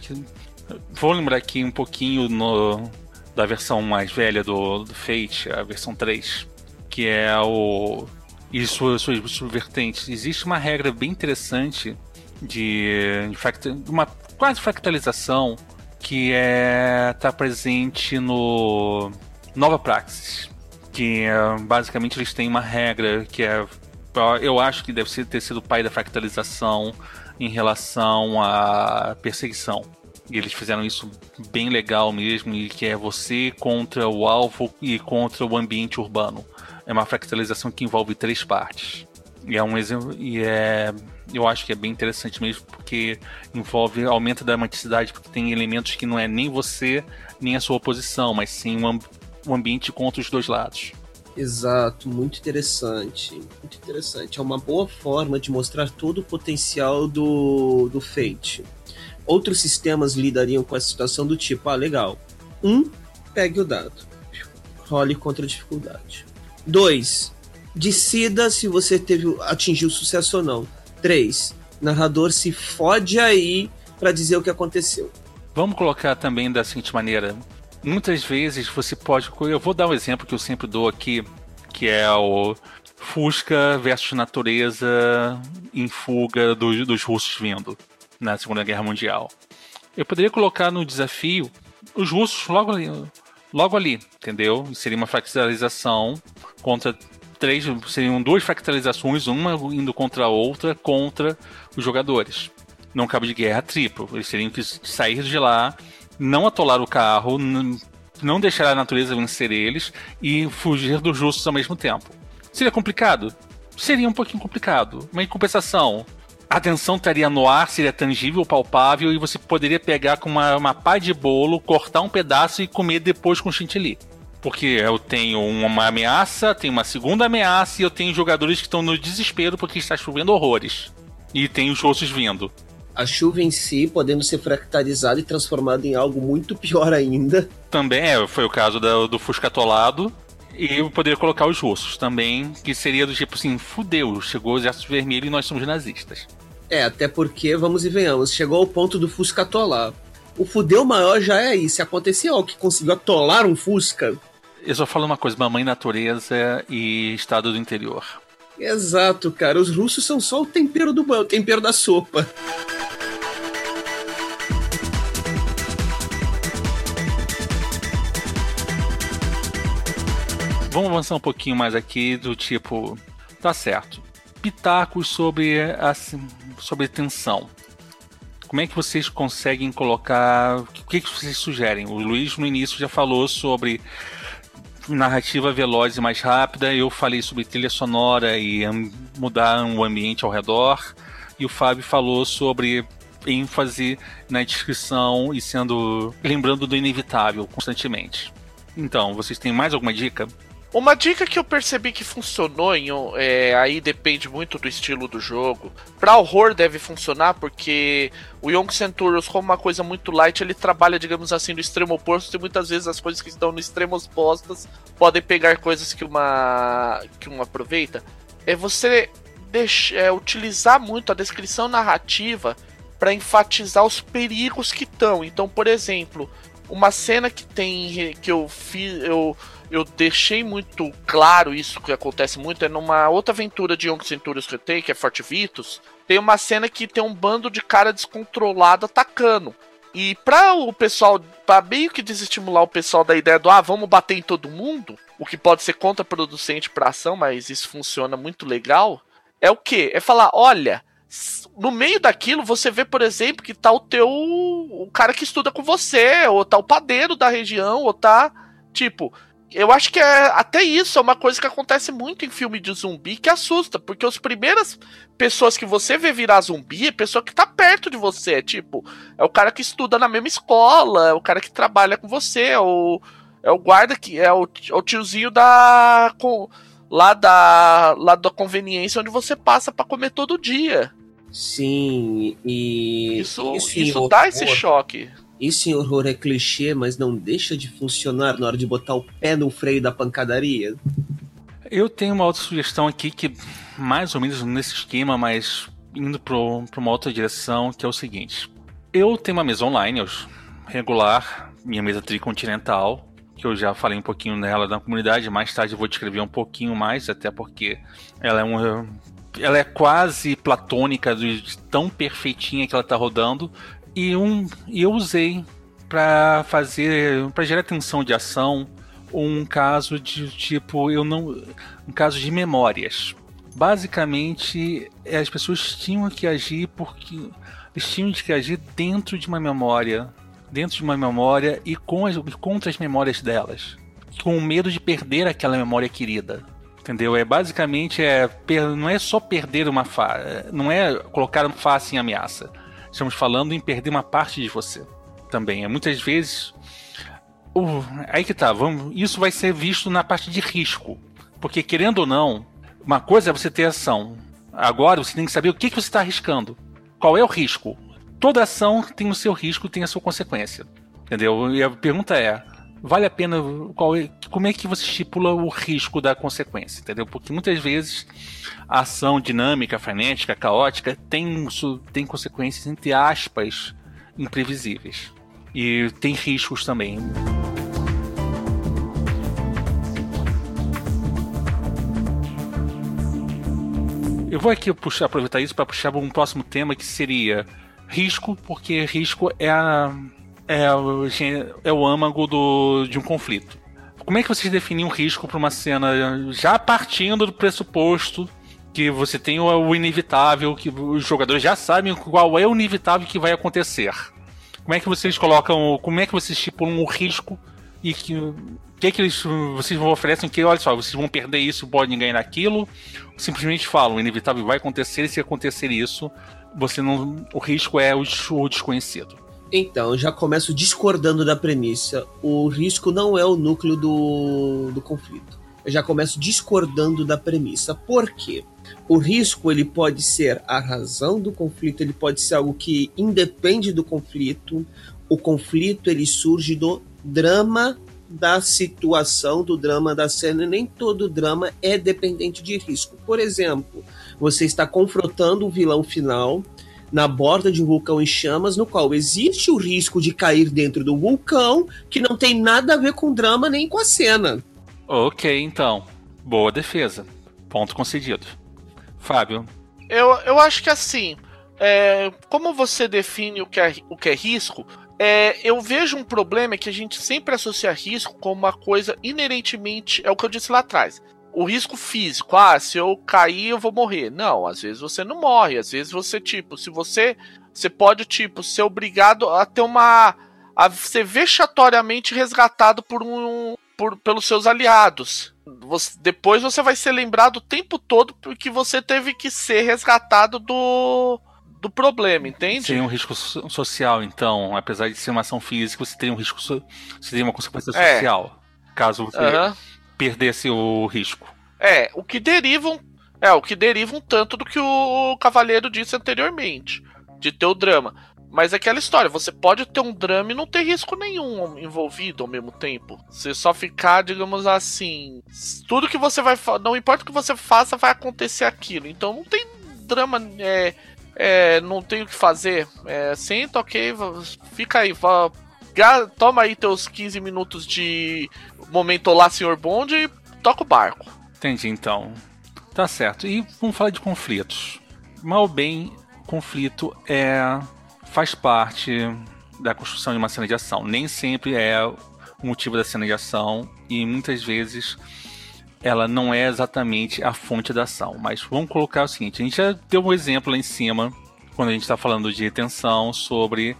Vou lembrar aqui um pouquinho no, da versão mais velha do, do Fate, a versão 3 que é o e suas, subvertentes. Existe uma regra bem interessante de, de uma quase fractalização que é tá presente no Nova Praxis, que é, basicamente eles têm uma regra que é eu acho que deve ter sido o pai da fractalização em relação à perseguição. E eles fizeram isso bem legal mesmo, e que é você contra o alvo e contra o ambiente urbano é uma fractalização que envolve três partes. E é um exemplo. E é. Eu acho que é bem interessante mesmo, porque envolve aumento da dramaticidade, porque tem elementos que não é nem você, nem a sua oposição, mas sim um, um ambiente contra os dois lados. Exato, muito interessante. Muito interessante. É uma boa forma de mostrar todo o potencial do, do Fate. Outros sistemas lidariam com a situação do tipo: ah, legal. Um, pegue o dado. Role contra a dificuldade. 2. Decida se você teve atingiu sucesso ou não. 3. Narrador se fode aí para dizer o que aconteceu. Vamos colocar também da seguinte maneira. Muitas vezes você pode. Eu vou dar um exemplo que eu sempre dou aqui, que é o Fusca versus natureza em fuga dos, dos russos vindo na Segunda Guerra Mundial. Eu poderia colocar no desafio os russos logo logo ali, entendeu? Seria uma fractalização contra três, seriam duas fractalizações, uma indo contra a outra, contra os jogadores. Não cabo de guerra triplo. Eles teriam que sair de lá, não atolar o carro, não deixar a natureza vencer eles e fugir dos justos ao mesmo tempo. Seria complicado? Seria um pouquinho complicado. Mas em compensação, a tensão estaria no ar, seria tangível, palpável e você poderia pegar com uma, uma pá de bolo, cortar um pedaço e comer depois com chantilly. Porque eu tenho uma ameaça, tenho uma segunda ameaça e eu tenho jogadores que estão no desespero porque está chovendo horrores. E tem os ossos vindo. A chuva em si podendo ser fractalizada e transformada em algo muito pior ainda. Também é, foi o caso do, do Fusca atolado. E eu poderia colocar os russos também, que seria do tipo assim, fudeu, chegou o exército vermelho e nós somos nazistas. É, até porque, vamos e venhamos, chegou ao ponto do Fusca atolar. O fudeu maior já é se acontecer algo que conseguiu atolar um Fusca... Eu só falo uma coisa, mamãe natureza e estado do interior. Exato, cara, os russos são só o tempero do banho, o tempero da sopa. Vamos avançar um pouquinho mais aqui do tipo, tá certo. Pitacos sobre assim, sobre tensão. Como é que vocês conseguem colocar? O que, que vocês sugerem? O Luiz no início já falou sobre narrativa veloz e mais rápida. Eu falei sobre trilha sonora e mudar o ambiente ao redor. E o Fábio falou sobre ênfase na descrição e sendo lembrando do inevitável constantemente. Então, vocês têm mais alguma dica? Uma dica que eu percebi que funcionou, em, é, aí depende muito do estilo do jogo. Pra horror deve funcionar, porque o Young Centurions, como uma coisa muito light, ele trabalha, digamos assim, no extremo oposto, e muitas vezes as coisas que estão no extremo opostas podem pegar coisas que uma, que uma aproveita. É você é, utilizar muito a descrição narrativa para enfatizar os perigos que estão. Então, por exemplo, uma cena que tem que eu fiz. Eu, eu deixei muito claro isso que acontece muito é numa outra aventura de Young Centurions que eu tenho, que é Forte Vitus, tem uma cena que tem um bando de cara descontrolado atacando. E para o pessoal, para meio que desestimular o pessoal da ideia do ah, vamos bater em todo mundo, o que pode ser contraproducente para ação, mas isso funciona muito legal, é o que? É falar, olha, no meio daquilo você vê, por exemplo, que tá o teu o cara que estuda com você, ou tá o padeiro da região, ou tá tipo, eu acho que é até isso é uma coisa que acontece muito em filme de zumbi que assusta, porque as primeiras pessoas que você vê virar zumbi é pessoa que tá perto de você, é tipo, é o cara que estuda na mesma escola, é o cara que trabalha com você, é o, é o guarda que é o, é o tiozinho da com, lá da lá da conveniência onde você passa para comer todo dia. Sim, e isso isso, isso dá esse choque. Isso em horror é clichê, mas não deixa de funcionar na hora de botar o pé no freio da pancadaria. Eu tenho uma outra sugestão aqui que, mais ou menos nesse esquema, mas indo para uma outra direção, que é o seguinte. Eu tenho uma mesa online, regular, minha mesa tricontinental, que eu já falei um pouquinho nela na comunidade, mais tarde eu vou descrever um pouquinho mais, até porque ela é um ela é quase platônica, tão perfeitinha que ela está rodando. E, um, eu usei para fazer, para gerar tensão de ação, um caso de tipo, eu não, um caso de memórias. Basicamente, as pessoas tinham que agir porque eles tinham que agir dentro de uma memória, dentro de uma memória e com as, contra as memórias delas, com medo de perder aquela memória querida. Entendeu? É basicamente é não é só perder uma face, não é colocar uma face em ameaça Estamos falando em perder uma parte de você também. É muitas vezes. Uh, aí que tá, vamos, isso vai ser visto na parte de risco. Porque, querendo ou não, uma coisa é você ter ação. Agora você tem que saber o que, que você está arriscando. Qual é o risco? Toda ação tem o seu risco, tem a sua consequência. Entendeu? E a pergunta é: vale a pena. Qual é, como é que você estipula o risco da consequência? Entendeu? Porque muitas vezes a ação dinâmica, frenética, caótica tem, tem consequências, entre aspas, imprevisíveis. E tem riscos também. Eu vou aqui puxar, aproveitar isso para puxar um próximo tema que seria risco, porque risco é, a, é, o, é o âmago do, de um conflito. como é que vocês definem um risco para uma cena já partindo do pressuposto que você tem o inevitável, que os jogadores já sabem qual é o inevitável que vai acontecer? Como é que vocês colocam, como é que vocês estipulam o risco e que que, que eles vocês oferecem que olha só vocês vão perder isso podem ganhar aquilo simplesmente falam inevitável vai acontecer e se acontecer isso você não o risco é o, o desconhecido então já começo discordando da premissa. O risco não é o núcleo do, do conflito. Eu já começo discordando da premissa. Por quê? O risco ele pode ser a razão do conflito ele pode ser algo que independe do conflito. O conflito ele surge do drama da situação, do drama da cena. Nem todo drama é dependente de risco. Por exemplo, você está confrontando o vilão final na borda de um vulcão em chamas, no qual existe o risco de cair dentro do vulcão, que não tem nada a ver com drama nem com a cena. Ok, então. Boa defesa. Ponto concedido. Fábio. Eu, eu acho que assim. É, como você define o que é, o que é risco? É, eu vejo um problema que a gente sempre associa risco como uma coisa inerentemente. É o que eu disse lá atrás. O risco físico, ah, se eu cair eu vou morrer. Não, às vezes você não morre. Às vezes você, tipo, se você. Você pode, tipo, ser obrigado a ter uma. a ser vexatoriamente resgatado por um. Por, pelos seus aliados. Você, depois você vai ser lembrado o tempo todo porque você teve que ser resgatado do do problema, entende? Tem um risco social, então, apesar de ser uma ação física, você tem um risco, so você tem uma consequência é. social, caso você uhum. Perdesse o risco. É, o que derivam, é o que deriva um tanto do que o cavaleiro disse anteriormente, de ter o drama. Mas é aquela história, você pode ter um drama e não ter risco nenhum envolvido ao mesmo tempo. Você só ficar, digamos assim, tudo que você vai, não importa o que você faça, vai acontecer aquilo. Então não tem drama é, é, não tem o que fazer. É, senta, ok, fica aí, vá, toma aí teus 15 minutos de momento lá, senhor Bond, e toca o barco. Entendi, então. Tá certo. E vamos falar de conflitos. Mal bem, conflito é faz parte da construção de uma cena de ação. Nem sempre é o motivo da cena de ação e muitas vezes ela não é exatamente a fonte da ação. Mas vamos colocar o seguinte: a gente já deu um exemplo lá em cima, quando a gente está falando de tensão, sobre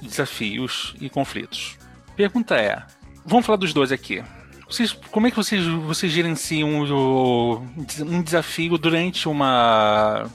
desafios e conflitos. Pergunta é: vamos falar dos dois aqui. Vocês, como é que vocês, vocês gerenciam um, um desafio durante uma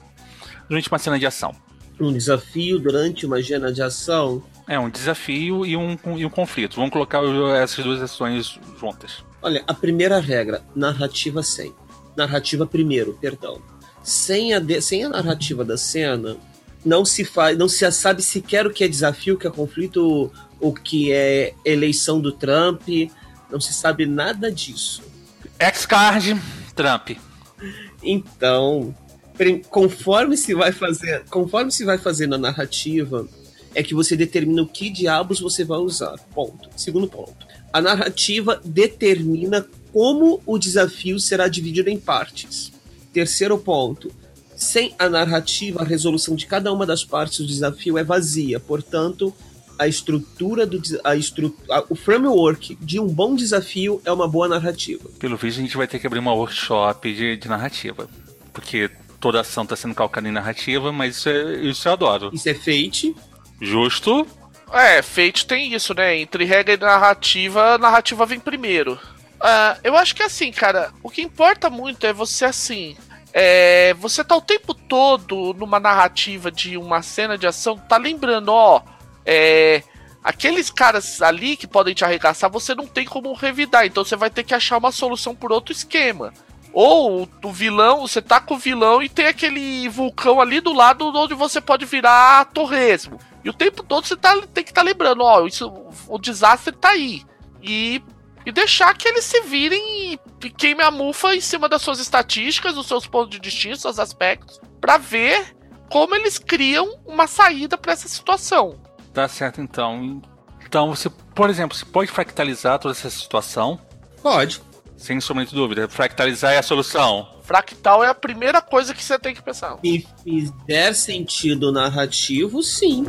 durante uma cena de ação? Um desafio durante uma cena de ação? É, um desafio e um, e um conflito. Vamos colocar essas duas ações juntas. Olha, a primeira regra, narrativa sem. Narrativa primeiro, perdão. Sem a, de, sem a narrativa da cena, não se faz, não se sabe sequer o que é desafio, o que é conflito, o que é eleição do Trump, não se sabe nada disso. X-Card, Trump. Então, conforme se vai fazer, conforme se vai fazer na narrativa, é que você determina o que diabos você vai usar. Ponto. Segundo ponto a narrativa determina como o desafio será dividido em partes. Terceiro ponto. Sem a narrativa, a resolução de cada uma das partes do desafio é vazia. Portanto, a estrutura do a estru, a, o framework de um bom desafio é uma boa narrativa. Pelo visto, a gente vai ter que abrir uma workshop de, de narrativa. Porque toda ação está sendo calcada em narrativa, mas isso, é, isso eu adoro. Isso é fate. Justo. É, Fate tem isso, né? Entre regra e narrativa, a narrativa vem primeiro. Uh, eu acho que assim, cara, o que importa muito é você assim. É, você tá o tempo todo numa narrativa de uma cena de ação, tá lembrando, ó, é, aqueles caras ali que podem te arregaçar, você não tem como revidar, então você vai ter que achar uma solução por outro esquema. Ou o vilão, você tá com o vilão e tem aquele vulcão ali do lado onde você pode virar torresmo. E o tempo todo você tá, tem que estar tá lembrando, ó, isso, o desastre tá aí. E, e deixar que eles se virem e queime a mufa em cima das suas estatísticas, dos seus pontos de destino, seus aspectos, para ver como eles criam uma saída para essa situação. Tá certo, então. Então, você, por exemplo, você pode fractalizar toda essa situação? Pode. Sem sombra de dúvida. Fractalizar é a solução. Fractal é a primeira coisa que você tem que pensar. Se fizer sentido narrativo, sim.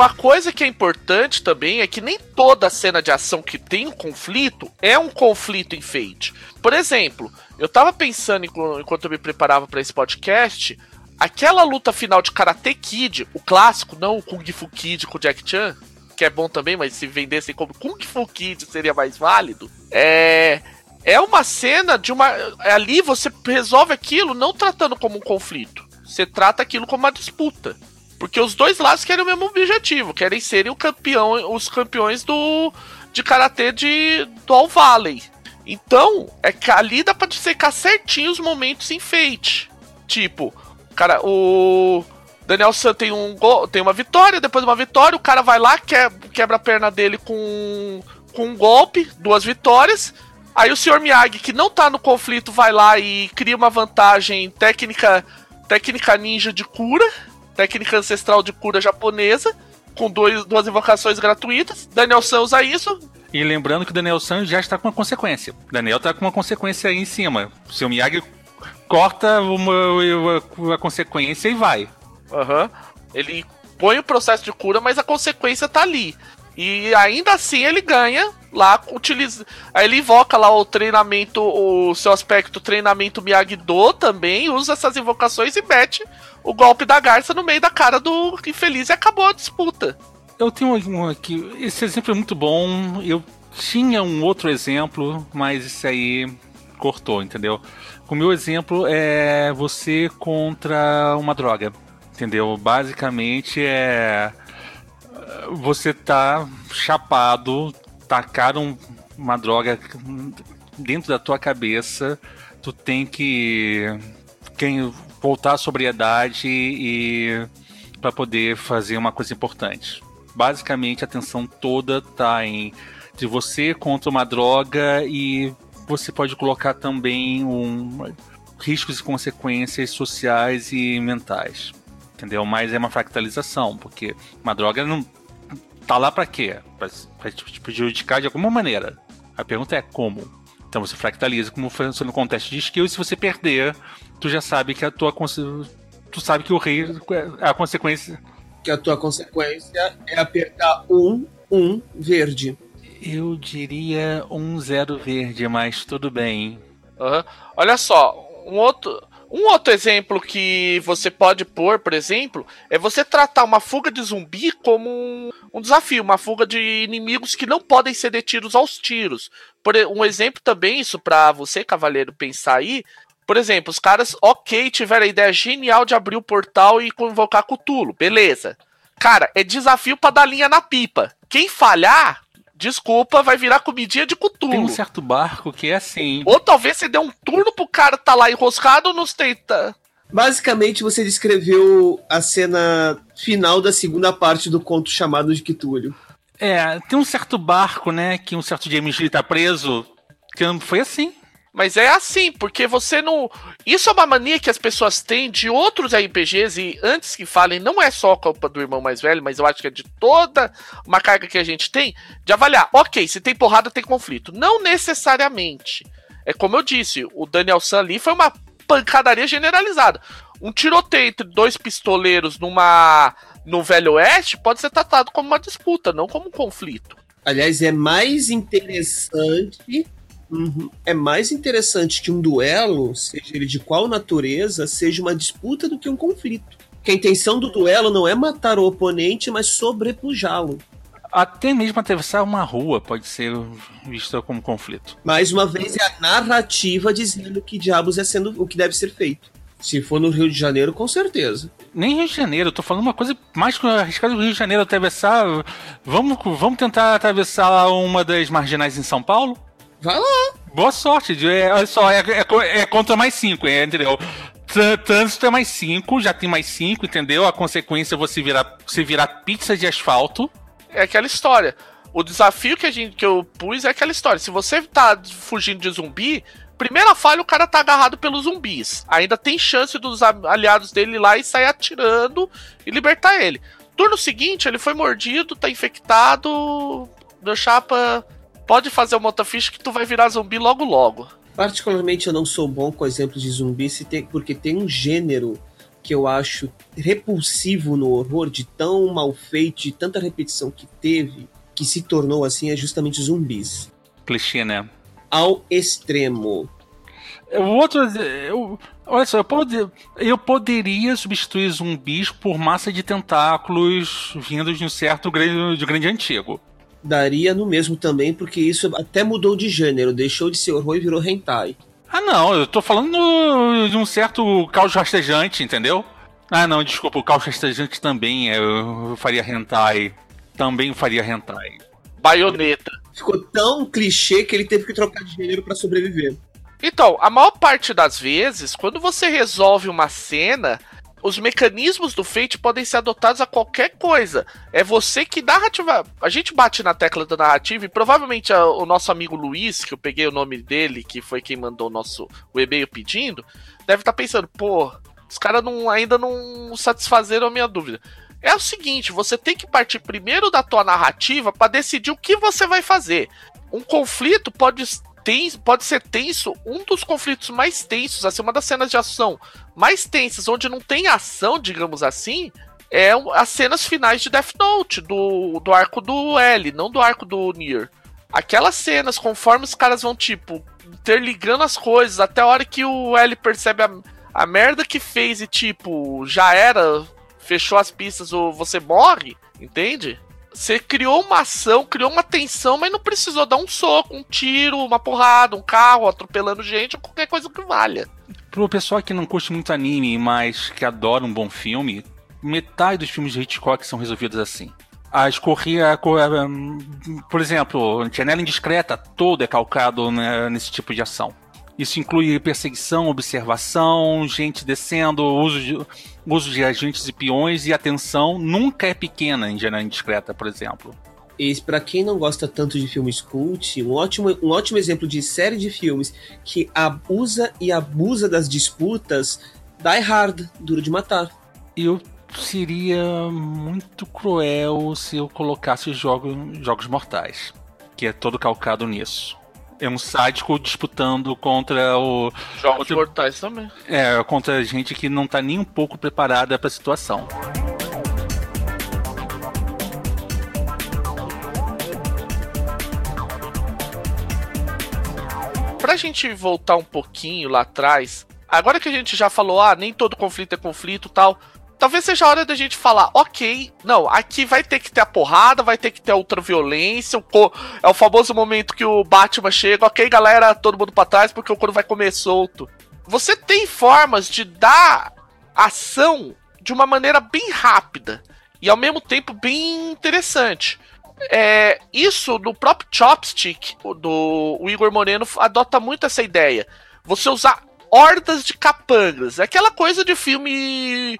Uma coisa que é importante também é que nem toda cena de ação que tem um conflito é um conflito enfeite. Por exemplo, eu tava pensando enquanto eu me preparava para esse podcast, aquela luta final de Karate Kid, o clássico, não o Kung Fu Kid com o Jack Chan, que é bom também, mas se vendessem como Kung Fu Kid seria mais válido. É é uma cena de uma ali você resolve aquilo não tratando como um conflito. Você trata aquilo como uma disputa. Porque os dois lados querem o mesmo objetivo, querem serem campeão, os campeões do de karatê de do All Valley. Então, é que ali dá pra secar certinho os momentos em fate. Tipo, cara, o Daniel San tem um gol, tem uma vitória, depois de uma vitória, o cara vai lá, quebra a perna dele com, com um golpe, duas vitórias. Aí o Sr. Miyagi, que não tá no conflito, vai lá e cria uma vantagem técnica, técnica ninja de cura técnica ancestral de cura japonesa, com dois, duas invocações gratuitas. Daniel San usa isso. E lembrando que o Daniel San já está com uma consequência. Daniel está com uma consequência aí em cima. O seu Miyagi corta uma, uma, a consequência e vai. Aham. Uhum. Ele põe o processo de cura, mas a consequência tá ali. E ainda assim ele ganha lá, utiliza. Aí ele invoca lá o treinamento, o seu aspecto treinamento Miyagi-Do também, usa essas invocações e mete o golpe da garça no meio da cara do infeliz e acabou a disputa. Eu tenho um aqui, esse exemplo é muito bom. Eu tinha um outro exemplo, mas esse aí cortou, entendeu? O meu exemplo é você contra uma droga, entendeu? Basicamente é você tá chapado, tacaram uma droga dentro da tua cabeça, tu tem que quem voltar à sobriedade e para poder fazer uma coisa importante. Basicamente, a atenção toda tá em de você contra uma droga e você pode colocar também um riscos e consequências sociais e mentais. Entendeu? Mas é uma fractalização, porque uma droga não tá lá para quê? Para te prejudicar de alguma maneira. A pergunta é como. Então você fractaliza como funciona no teste de skill e se você perder, tu já sabe que a tua tu sabe que o rei é a consequência que a tua consequência é apertar um um verde. Eu diria um zero verde, mas tudo bem. Uhum. Olha só, um outro um outro exemplo que você pode pôr, por exemplo, é você tratar uma fuga de zumbi como um, um desafio, uma fuga de inimigos que não podem ser detidos aos tiros. Por um exemplo também, isso para você, cavaleiro, pensar aí. Por exemplo, os caras, ok, tiveram a ideia genial de abrir o portal e convocar Cutulo, beleza. Cara, é desafio para dar linha na pipa. Quem falhar, desculpa, vai virar comidinha de cutulo. Tem um certo barco que é assim. Ou talvez você dê um turno pro cara tá lá enroscado nos tenta. Basicamente, você descreveu a cena final da segunda parte do conto chamado de Quitúlio. É, tem um certo barco, né, que um certo James Lee tá preso, que foi assim. Mas é assim, porque você não. Isso é uma mania que as pessoas têm de outros RPGs, e antes que falem, não é só culpa do irmão mais velho, mas eu acho que é de toda uma carga que a gente tem, de avaliar, ok, se tem porrada, tem conflito. Não necessariamente. É como eu disse, o Daniel San ali foi uma pancadaria generalizada. Um tiroteio entre dois pistoleiros numa. no Velho Oeste pode ser tratado como uma disputa, não como um conflito. Aliás, é mais interessante Uhum. É mais interessante que um duelo, seja ele de qual natureza, seja uma disputa do que um conflito. Que a intenção do duelo não é matar o oponente, mas sobrepujá-lo. Até mesmo atravessar uma rua pode ser visto como conflito. Mais uma vez, é a narrativa dizendo que diabos é sendo o que deve ser feito. Se for no Rio de Janeiro, com certeza. Nem Rio de Janeiro, eu tô falando uma coisa mais arriscada do Rio de Janeiro atravessar. Vamos, vamos tentar atravessar uma das marginais em São Paulo? Vai lá. Boa sorte. É, olha só, é, é, é contra mais 5, é, entendeu? Trânsito é mais 5, já tem mais 5, entendeu? A consequência é você virar, você virar pizza de asfalto. É aquela história. O desafio que, a gente, que eu pus é aquela história. Se você tá fugindo de zumbi, primeira falha o cara tá agarrado pelos zumbis. Ainda tem chance dos aliados dele ir lá e sair atirando e libertar ele. Turno seguinte, ele foi mordido, tá infectado. Meu chapa pode fazer o motofish que tu vai virar zumbi logo logo. Particularmente eu não sou bom com exemplos de zumbi se tem, porque tem um gênero que eu acho repulsivo no horror, de tão mal feito, de tanta repetição que teve, que se tornou assim, é justamente zumbis. Clichê, né? Ao extremo. O outro. Eu, olha só, eu, pode, eu poderia substituir zumbis por massa de tentáculos vindos de um certo grande, de grande antigo. Daria no mesmo também, porque isso até mudou de gênero, deixou de ser horror e virou hentai. Ah, não, eu tô falando de um certo caos rastejante, entendeu? Ah, não, desculpa, o caos rastejante também é, eu faria hentai. Também faria hentai. Baioneta. Ficou tão clichê que ele teve que trocar de gênero para sobreviver. Então, a maior parte das vezes, quando você resolve uma cena, os mecanismos do Fate podem ser adotados a qualquer coisa. É você que narrativa. A gente bate na tecla da narrativa e provavelmente a, o nosso amigo Luiz, que eu peguei o nome dele, que foi quem mandou o nosso o e-mail pedindo, deve estar tá pensando, pô, os caras não, ainda não satisfazeram a minha dúvida. É o seguinte, você tem que partir primeiro da tua narrativa para decidir o que você vai fazer. Um conflito pode tem, pode ser tenso, um dos conflitos mais tensos, assim, uma das cenas de ação mais tensas, onde não tem ação, digamos assim, é as cenas finais de Death Note, do, do arco do L, não do arco do Nier. Aquelas cenas, conforme os caras vão, tipo, interligando as coisas, até a hora que o L percebe a, a merda que fez e, tipo, já era, fechou as pistas ou você morre, entende? Você criou uma ação, criou uma tensão, mas não precisou dar um soco, um tiro, uma porrada, um carro atropelando gente ou qualquer coisa que valha. Pro pessoal que não curte muito anime, mas que adora um bom filme, metade dos filmes de Hitchcock são resolvidos assim. A escorria, por exemplo, Janela Indiscreta, todo é calcado né, nesse tipo de ação. Isso inclui perseguição, observação, gente descendo, uso de, uso de agentes e peões e atenção nunca é pequena em Janela Indiscreta, por exemplo. E para quem não gosta tanto de filmes cult, um ótimo, um ótimo exemplo de série de filmes que abusa e abusa das disputas, Die Hard, Duro de Matar. Eu seria muito cruel se eu colocasse jogos, jogos mortais, que é todo calcado nisso é um sádico disputando contra o. Jogos contra, mortais também. É, contra gente que não tá nem um pouco preparada para a situação. Pra gente voltar um pouquinho lá atrás, agora que a gente já falou, ah, nem todo conflito é conflito tal, talvez seja a hora da gente falar, ok, não, aqui vai ter que ter a porrada, vai ter que ter a ultraviolência, o co é o famoso momento que o Batman chega, ok, galera, todo mundo pra trás, porque o couro vai comer solto. Você tem formas de dar ação de uma maneira bem rápida e ao mesmo tempo bem interessante. É, isso no próprio Chopstick do o Igor Moreno adota muito essa ideia. Você usar hordas de capangas. É aquela coisa de filme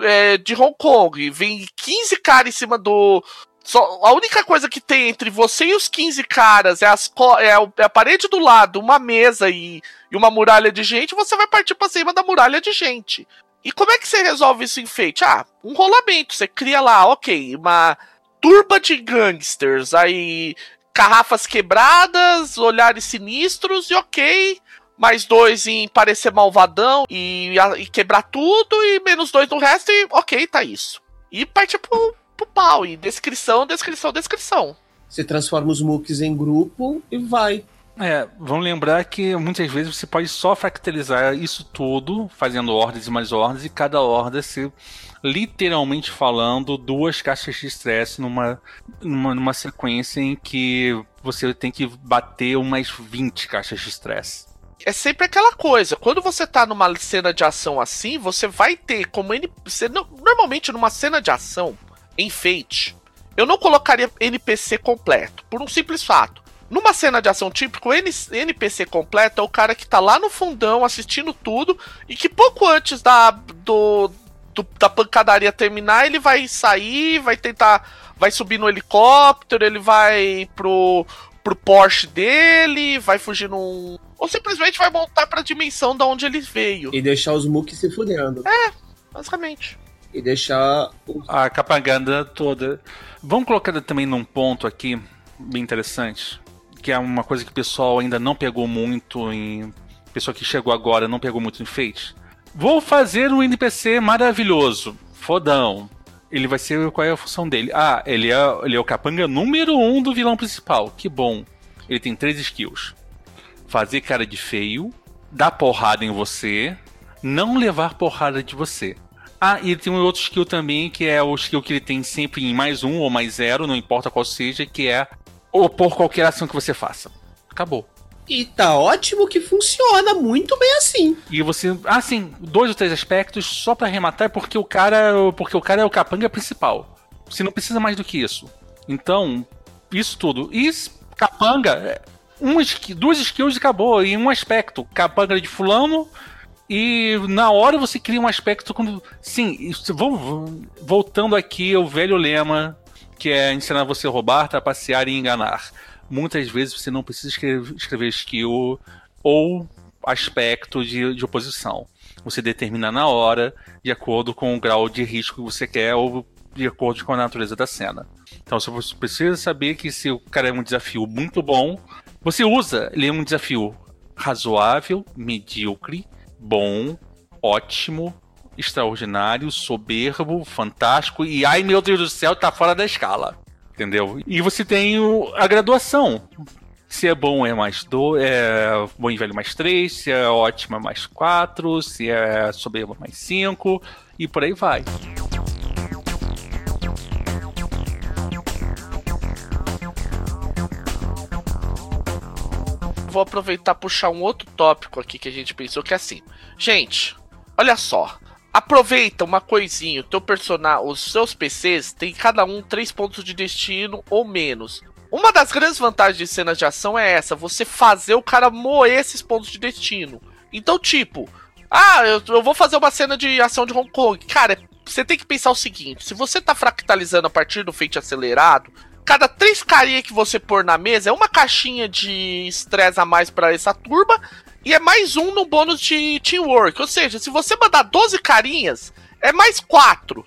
é, de Hong Kong. Vem 15 caras em cima do. Só, a única coisa que tem entre você e os 15 caras é, as, é, a, é a parede do lado, uma mesa e, e uma muralha de gente, você vai partir pra cima da muralha de gente. E como é que você resolve isso em Fate? Ah, um rolamento. Você cria lá, ok, uma turba de gangsters, aí garrafas quebradas, olhares sinistros e ok mais dois em parecer malvadão e, e, quebrar tudo, e menos dois no resto, e ok, tá isso. E partir pro, pro pau, e descrição, descrição, descrição. Você transforma os mooks em grupo e vai. É, vamos lembrar que muitas vezes você pode só fractalizar isso tudo, fazendo ordens e mais ordens, e cada ordem ser literalmente falando duas caixas de estresse numa, numa, numa sequência em que você tem que bater umas 20 caixas de estresse é sempre aquela coisa. Quando você tá numa cena de ação assim, você vai ter como NPC. Normalmente, numa cena de ação, em Fate, eu não colocaria NPC completo, por um simples fato. Numa cena de ação típico, o NPC completo é o cara que tá lá no fundão assistindo tudo e que pouco antes da, do, do, da pancadaria terminar, ele vai sair, vai tentar. Vai subir no helicóptero, ele vai pro, pro Porsche dele, vai fugir num. Ou simplesmente vai voltar pra dimensão da onde ele veio. E deixar os Mooks se fudendo. É, basicamente. E deixar. A capaganda toda. Vamos colocar também num ponto aqui bem interessante. Que é uma coisa que o pessoal ainda não pegou muito em. Pessoa que chegou agora não pegou muito em Fate. Vou fazer um NPC maravilhoso, fodão. Ele vai ser. Qual é a função dele? Ah, ele é, ele é o capanga número um do vilão principal. Que bom. Ele tem três skills: fazer cara de feio, dar porrada em você, não levar porrada de você. Ah, e tem um outro skill também, que é o skill que ele tem sempre em mais um ou mais zero, não importa qual seja, que é opor qualquer ação que você faça. Acabou. E tá ótimo que funciona muito bem assim. E você, ah, sim, dois ou três aspectos só para arrematar, porque o cara, porque o cara é o capanga principal. Você não precisa mais do que isso. Então, isso tudo. E capanga, é, um, duas skills e acabou, em um aspecto. Capanga de fulano, e na hora você cria um aspecto quando. Sim, voltando aqui ao velho lema que é ensinar você a roubar, trapacear e enganar. Muitas vezes você não precisa escrever, escrever skill ou aspecto de, de oposição. Você determina na hora, de acordo com o grau de risco que você quer ou de acordo com a natureza da cena. Então você precisa saber que se o cara é um desafio muito bom, você usa ele é um desafio razoável, medíocre, bom, ótimo, extraordinário, soberbo, fantástico e ai meu Deus do céu, tá fora da escala. Entendeu? E você tem o, a graduação. Se é bom é mais do, é bom e velho mais 3, se é ótimo é mais 4, se é soberbo mais 5 e por aí vai. Vou aproveitar puxar um outro tópico aqui que a gente pensou que é assim. Gente, olha só. Aproveita uma coisinha, o teu personagem, os seus PCs tem cada um três pontos de destino ou menos. Uma das grandes vantagens de cenas de ação é essa, você fazer o cara moer esses pontos de destino. Então, tipo, ah, eu, eu vou fazer uma cena de ação de Hong Kong. Cara, você tem que pensar o seguinte: se você tá fractalizando a partir do feito acelerado, cada três carinhas que você pôr na mesa é uma caixinha de estresse a mais para essa turma e é mais um no bônus de teamwork. Ou seja, se você mandar 12 carinhas, é mais 4.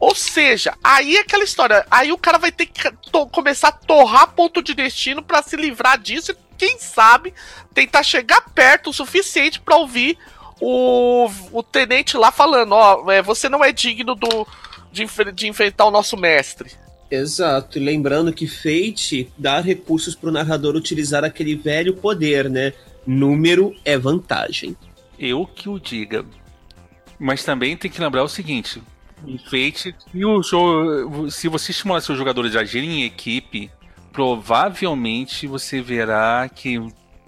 Ou seja, aí é aquela história. Aí o cara vai ter que começar a torrar ponto de destino para se livrar disso e, quem sabe, tentar chegar perto o suficiente para ouvir o, o tenente lá falando: Ó, oh, você não é digno do, de, de enfrentar o nosso mestre. Exato, e lembrando que Fate dá recursos para o narrador utilizar aquele velho poder, né? Número é vantagem. Eu que o diga. Mas também tem que lembrar o seguinte: em Fate, se, o jogo, se você estimular seus jogadores a agirem em equipe, provavelmente você verá que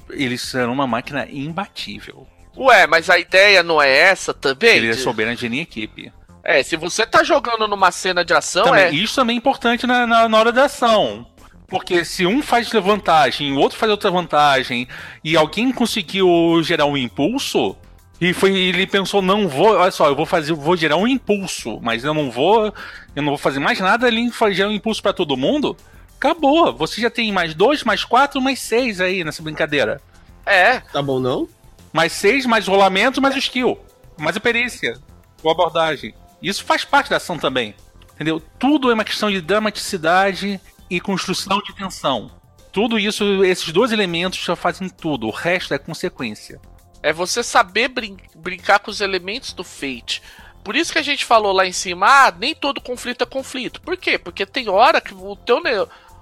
eles serão uma máquina imbatível. Ué, mas a ideia não é essa também? Eles souberam agir em equipe. É, se você tá jogando numa cena de ação. Também, é... Isso também é importante na, na, na hora da ação. Porque se um faz vantagem, o outro faz outra vantagem, e alguém conseguiu gerar um impulso, e foi, ele pensou, não vou, olha só, eu vou fazer, vou gerar um impulso, mas eu não vou, eu não vou fazer mais nada ali gerar um impulso para todo mundo. Acabou. Você já tem mais dois, mais quatro, mais seis aí nessa brincadeira. É. Tá bom não? Mais seis, mais rolamento, mais skill. Mais a perícia. Com abordagem. Isso faz parte da ação também. Entendeu? Tudo é uma questão de dramaticidade e construção de tensão. Tudo isso, esses dois elementos já fazem tudo, o resto é consequência. É você saber brin brincar com os elementos do Fate. Por isso que a gente falou lá em cima, ah, nem todo conflito é conflito. Por quê? Porque tem hora que o teu,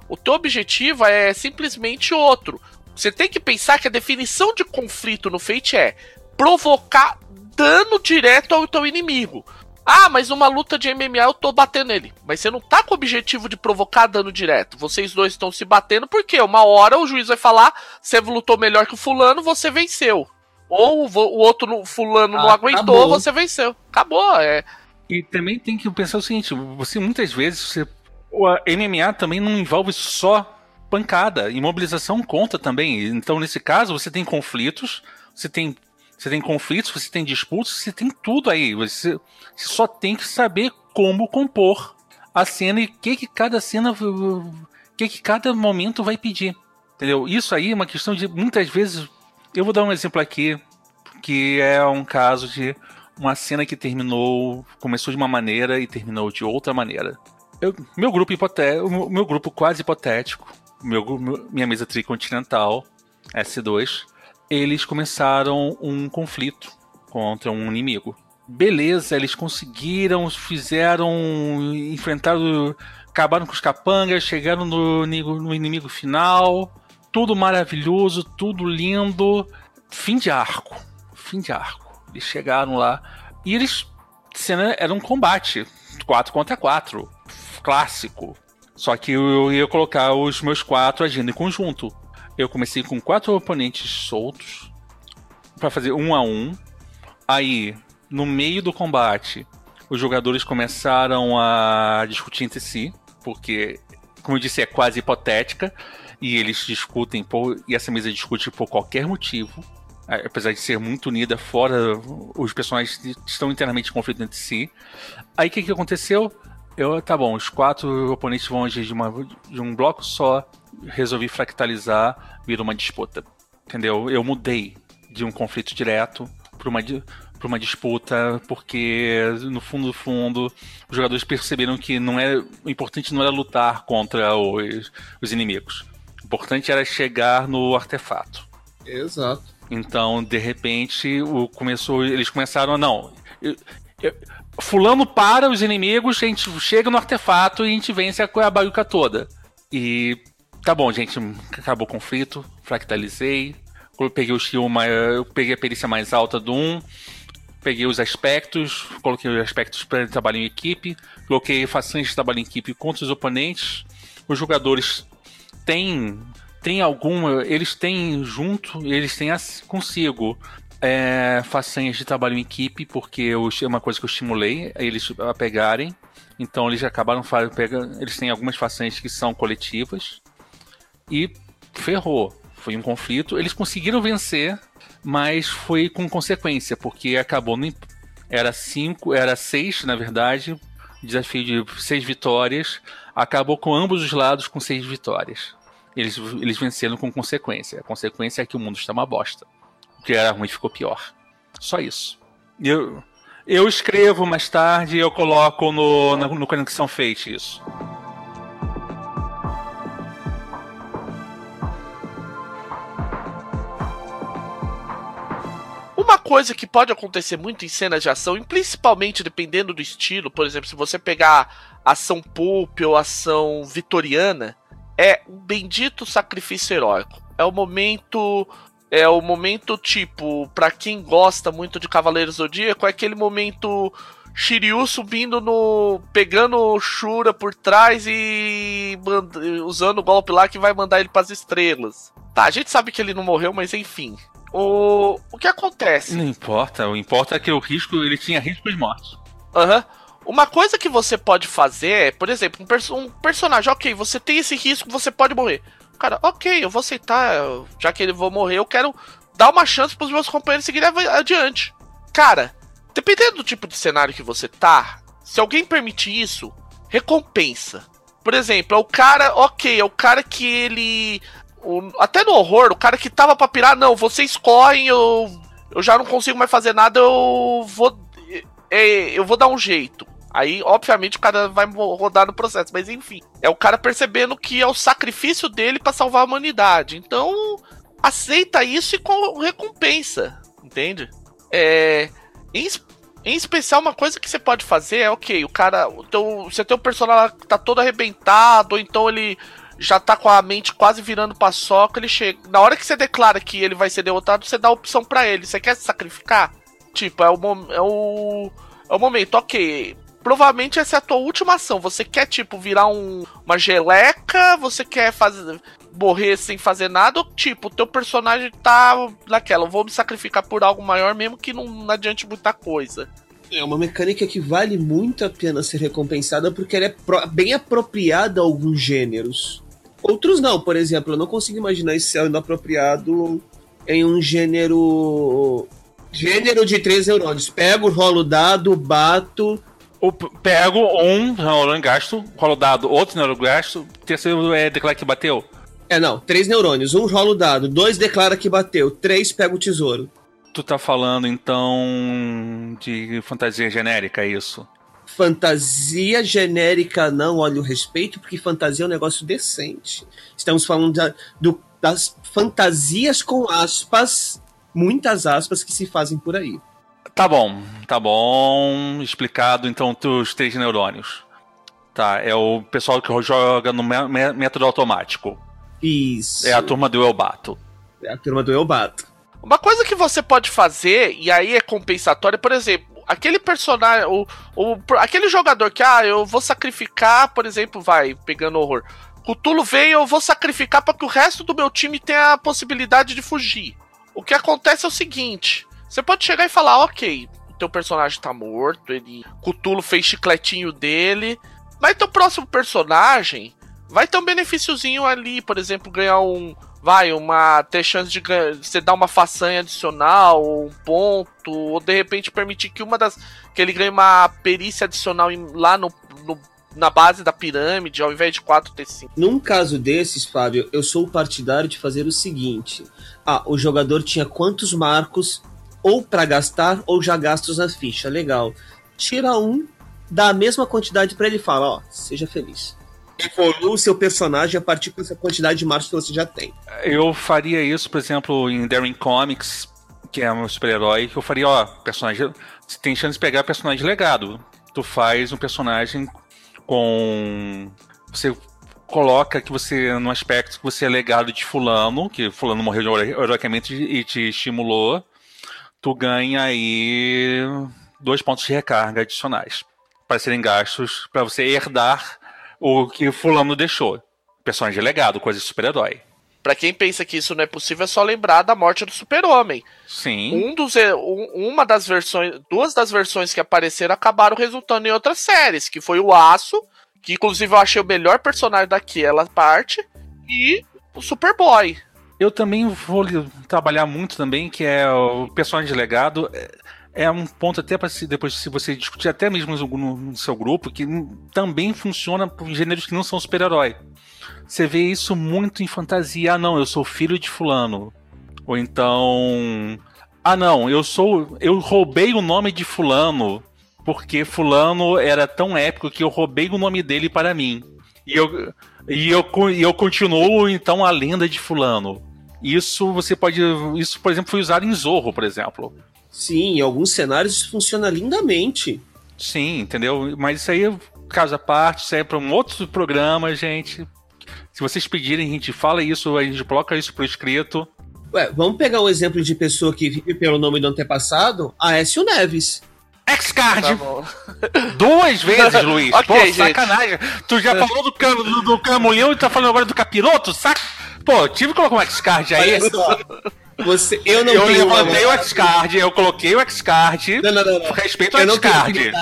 o teu objetivo é simplesmente outro. Você tem que pensar que a definição de conflito no Fate é provocar dano direto ao teu inimigo. Ah, mas numa luta de MMA eu tô batendo ele. Mas você não tá com o objetivo de provocar dano direto. Vocês dois estão se batendo porque uma hora o juiz vai falar: você lutou melhor que o fulano, você venceu. Ou o outro fulano ah, não aguentou, acabou. você venceu. Acabou, é. E também tem que pensar o seguinte: você muitas vezes. Você, o MMA também não envolve só pancada. Imobilização conta também. Então, nesse caso, você tem conflitos, você tem você tem conflitos, você tem disputas, você tem tudo aí. Você, você só tem que saber como compor a cena e o que, que cada cena. O que, que cada momento vai pedir. Entendeu? Isso aí é uma questão de muitas vezes. Eu vou dar um exemplo aqui, que é um caso de uma cena que terminou. Começou de uma maneira e terminou de outra maneira. Eu, meu grupo hipotético, meu grupo quase hipotético, meu, minha mesa tricontinental, S2, eles começaram um conflito contra um inimigo. Beleza, eles conseguiram, fizeram, enfrentaram, acabaram com os capangas, chegaram no, no inimigo final, tudo maravilhoso, tudo lindo. Fim de arco. Fim de arco. Eles chegaram lá e eles. Cena era um combate 4 contra 4. Clássico. Só que eu ia colocar os meus quatro agindo em conjunto. Eu comecei com quatro oponentes soltos para fazer um a um. Aí, no meio do combate, os jogadores começaram a discutir entre si, porque, como eu disse, é quase hipotética e eles discutem por, e essa mesa discute por qualquer motivo. Apesar de ser muito unida, fora os personagens estão internamente em conflito entre si. Aí o que, que aconteceu? Eu, tá bom, os quatro oponentes vão agir de, uma, de um bloco só. Resolvi fractalizar, virou uma disputa. Entendeu? Eu mudei de um conflito direto para uma, para uma disputa, porque no fundo do fundo os jogadores perceberam que não é o importante não era lutar contra os, os inimigos importante era chegar no artefato. Exato. Então, de repente, o começou, eles começaram a não. Eu, eu, fulano para os inimigos, a gente chega no artefato e a gente vence a, a baiuca toda. E tá bom, gente, acabou o conflito, fractalizei, eu peguei o mais, eu peguei a perícia mais alta do 1, peguei os aspectos, coloquei os aspectos para trabalho em equipe, coloquei façanhas de trabalho em equipe contra os oponentes. Os jogadores tem tem alguma, eles têm junto, eles têm consigo é, façanhas de trabalho em equipe, porque eu, é uma coisa que eu estimulei eles a pegarem. Então eles acabaram pegando, eles têm algumas façanhas que são coletivas e ferrou. Foi um conflito. Eles conseguiram vencer, mas foi com consequência, porque acabou no, era cinco, era seis na verdade, desafio de seis vitórias, acabou com ambos os lados com seis vitórias. Eles, eles venceram com consequência. A consequência é que o mundo está uma bosta. O que era ruim ficou pior. Só isso. Eu, eu escrevo mais tarde e eu coloco no, no, no Conexão Fate isso. Uma coisa que pode acontecer muito em cenas de ação, e principalmente dependendo do estilo, por exemplo, se você pegar ação pulp ou ação vitoriana, é um bendito sacrifício heróico. É o momento. É o momento, tipo, para quem gosta muito de Cavaleiros Zodíaco, é aquele momento Shiryu subindo no. pegando Shura por trás e. usando o golpe lá que vai mandar ele para as estrelas. Tá, a gente sabe que ele não morreu, mas enfim. O, o que acontece? Não importa, o importa é que o risco, ele tinha risco de morte. Aham. Uhum. Uma coisa que você pode fazer é, por exemplo, um, perso um, personagem, ok, você tem esse risco, você pode morrer. Cara, ok, eu vou aceitar, já que ele vou morrer, eu quero dar uma chance para os meus companheiros seguirem adiante. Cara, dependendo do tipo de cenário que você tá, se alguém permitir isso, recompensa. Por exemplo, é o cara, ok, é o cara que ele o, até no horror, o cara que tava pra pirar, não, vocês correm, eu, eu já não consigo mais fazer nada, eu vou. É, eu vou dar um jeito. Aí, obviamente, o cara vai rodar no processo, mas enfim. É o cara percebendo que é o sacrifício dele para salvar a humanidade. Então, aceita isso e com recompensa, entende? É. Em, em especial, uma coisa que você pode fazer é, ok, o cara. O teu, você tem um personagem tá todo arrebentado, ou então ele já tá com a mente quase virando paçoca, ele chega. Na hora que você declara que ele vai ser derrotado, você dá a opção para ele. Você quer se sacrificar? Tipo, é o, é o. É o momento, ok. Provavelmente essa é a tua última ação. Você quer, tipo, virar um, uma geleca? Você quer fazer. morrer sem fazer nada? Ou, tipo, o teu personagem tá naquela, eu vou me sacrificar por algo maior mesmo que não, não adiante muita coisa. É uma mecânica que vale muito a pena ser recompensada porque ela é bem apropriada a alguns gêneros. Outros não, por exemplo, eu não consigo imaginar esse sendo apropriado em um gênero. Gênero de três neurônios. Pego, rolo dado, bato. O, pego um neurônio gasto, rolo dado, outro neurônio gasto, terceiro é declara que bateu. É, não. Três neurônios. Um rolo dado, dois declara que bateu, três pega o tesouro. Tu tá falando então de fantasia genérica, é isso? Fantasia genérica não olha o respeito, porque fantasia é um negócio decente. Estamos falando da, do, das fantasias com aspas, muitas aspas, que se fazem por aí. Tá bom, tá bom. Explicado então os três neurônios. Tá, é o pessoal que joga no método automático. Isso. É a turma do Elbato. É a turma do Elbato. Uma coisa que você pode fazer, e aí é compensatório, por exemplo, aquele personagem, o, o, aquele jogador que, ah, eu vou sacrificar, por exemplo, vai, pegando horror. Cutulo veio, eu vou sacrificar para que o resto do meu time tenha a possibilidade de fugir. O que acontece é o seguinte: você pode chegar e falar, ok, o teu personagem tá morto, ele. Cutulo fez chicletinho dele. Mas teu próximo personagem vai ter um benefíciozinho ali, por exemplo, ganhar um. Vai, uma. ter chance de você dar uma façanha adicional, ou um ponto, ou de repente permitir que uma das. que ele ganhe uma perícia adicional lá no, no na base da pirâmide, ao invés de 4 ter 5. Num caso desses, Fábio, eu sou partidário de fazer o seguinte: ah, o jogador tinha quantos marcos ou para gastar ou já gastos na ficha, legal. Tira um, dá a mesma quantidade para ele e fala, ó, seja feliz. Evolua o seu personagem a partir dessa quantidade de marcos que você já tem. Eu faria isso, por exemplo, em Daring Comics, que é um super-herói, que eu faria, ó, personagem. Você tem chance de pegar personagem legado. Tu faz um personagem com. Você coloca que você, no aspecto que você é legado de fulano, que fulano morreu heroicamente e te estimulou, tu ganha aí dois pontos de recarga adicionais para serem gastos para você herdar o que fulano deixou. Personagem legado, coisa de super-herói. Pra quem pensa que isso não é possível, é só lembrar da morte do super-homem. Sim. Um dos, um, uma das versões, duas das versões que apareceram acabaram resultando em outras séries, que foi o Aço, que inclusive eu achei o melhor personagem daquela parte, e o Superboy. Eu também vou trabalhar muito também, que é o personagem de legado. É, é um ponto até para se, depois se você discutir até mesmo no, no seu grupo, que também funciona para gêneros que não são super-herói. Você vê isso muito em fantasia. Ah, não, eu sou filho de fulano. Ou então. Ah, não, eu sou. Eu roubei o nome de fulano. Porque fulano era tão épico que eu roubei o nome dele para mim. E eu, e eu, e eu continuo, então, a lenda de fulano. Isso você pode. Isso, por exemplo, foi usado em Zorro, por exemplo. Sim, em alguns cenários isso funciona lindamente. Sim, entendeu? Mas isso aí é caso à parte, isso aí é para um outro programa, gente. Se vocês pedirem, a gente fala isso, a gente coloca isso por escrito. Ué, vamos pegar o um exemplo de pessoa que vive pelo nome do antepassado, Aécio Neves. X-Card! Tá <laughs> Duas vezes, <laughs> Luiz. okay, Pô, gente. sacanagem. Tu já falou do, cam do, do camulhão e tá falando agora do capiroto? Saca? Pô, tive que colocar um X-Card aí. Você, eu não eu tenho levantei uma... o X-Card, eu coloquei o X-Card. Não, não, não, não. Respeito ao X-Card.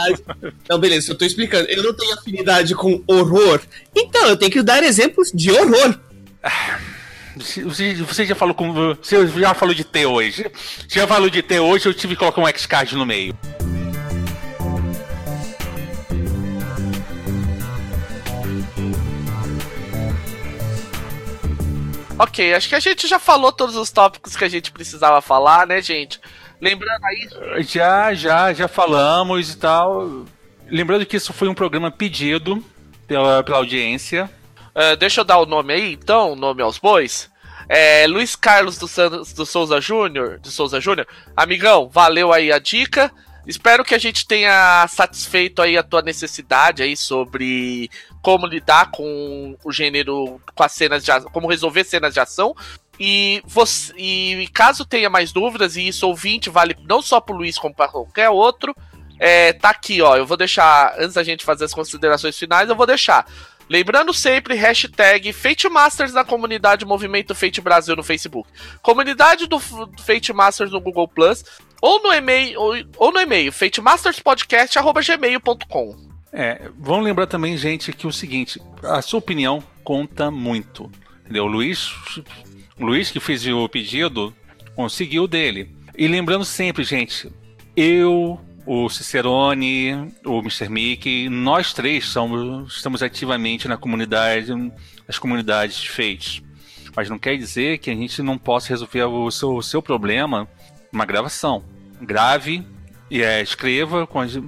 Não, beleza, eu tô explicando. Eu não tenho afinidade com horror. Então, eu tenho que dar exemplos de horror. Você, você já falou com. Você já falou de T hoje. Você já falou de T hoje, eu tive que colocar um X-Card no meio. Ok, acho que a gente já falou todos os tópicos que a gente precisava falar, né, gente? Lembrando aí. Já, já, já falamos e tal. Lembrando que isso foi um programa pedido pela, pela audiência. Uh, deixa eu dar o nome aí, então, o nome aos bois. É, Luiz Carlos do, do Souza Júnior, de Souza Júnior. Amigão, valeu aí a dica. Espero que a gente tenha satisfeito aí a tua necessidade aí sobre como lidar com o gênero, com as cenas de como resolver cenas de ação. E, você, e caso tenha mais dúvidas, e isso ouvinte vale não só para o Luiz como para qualquer outro, é, tá aqui, ó. Eu vou deixar, antes da gente fazer as considerações finais, eu vou deixar. Lembrando sempre, hashtag Fate Masters na comunidade Movimento Fate Brasil no Facebook. Comunidade do Fate Masters no Google Plus. Ou no e-mail, ou, ou no e-mail, fatemasterspodcast.gmail.com. É, vamos lembrar também, gente, que o seguinte, a sua opinião conta muito. Entendeu? O Luiz, o Luiz que fez o pedido, conseguiu dele. E lembrando sempre, gente, eu, o Cicerone, o Mr. Mickey, nós três somos, estamos ativamente na comunidade, nas comunidades de Fate. Mas não quer dizer que a gente não possa resolver o seu, o seu problema numa gravação. Grave e é, escreva com as,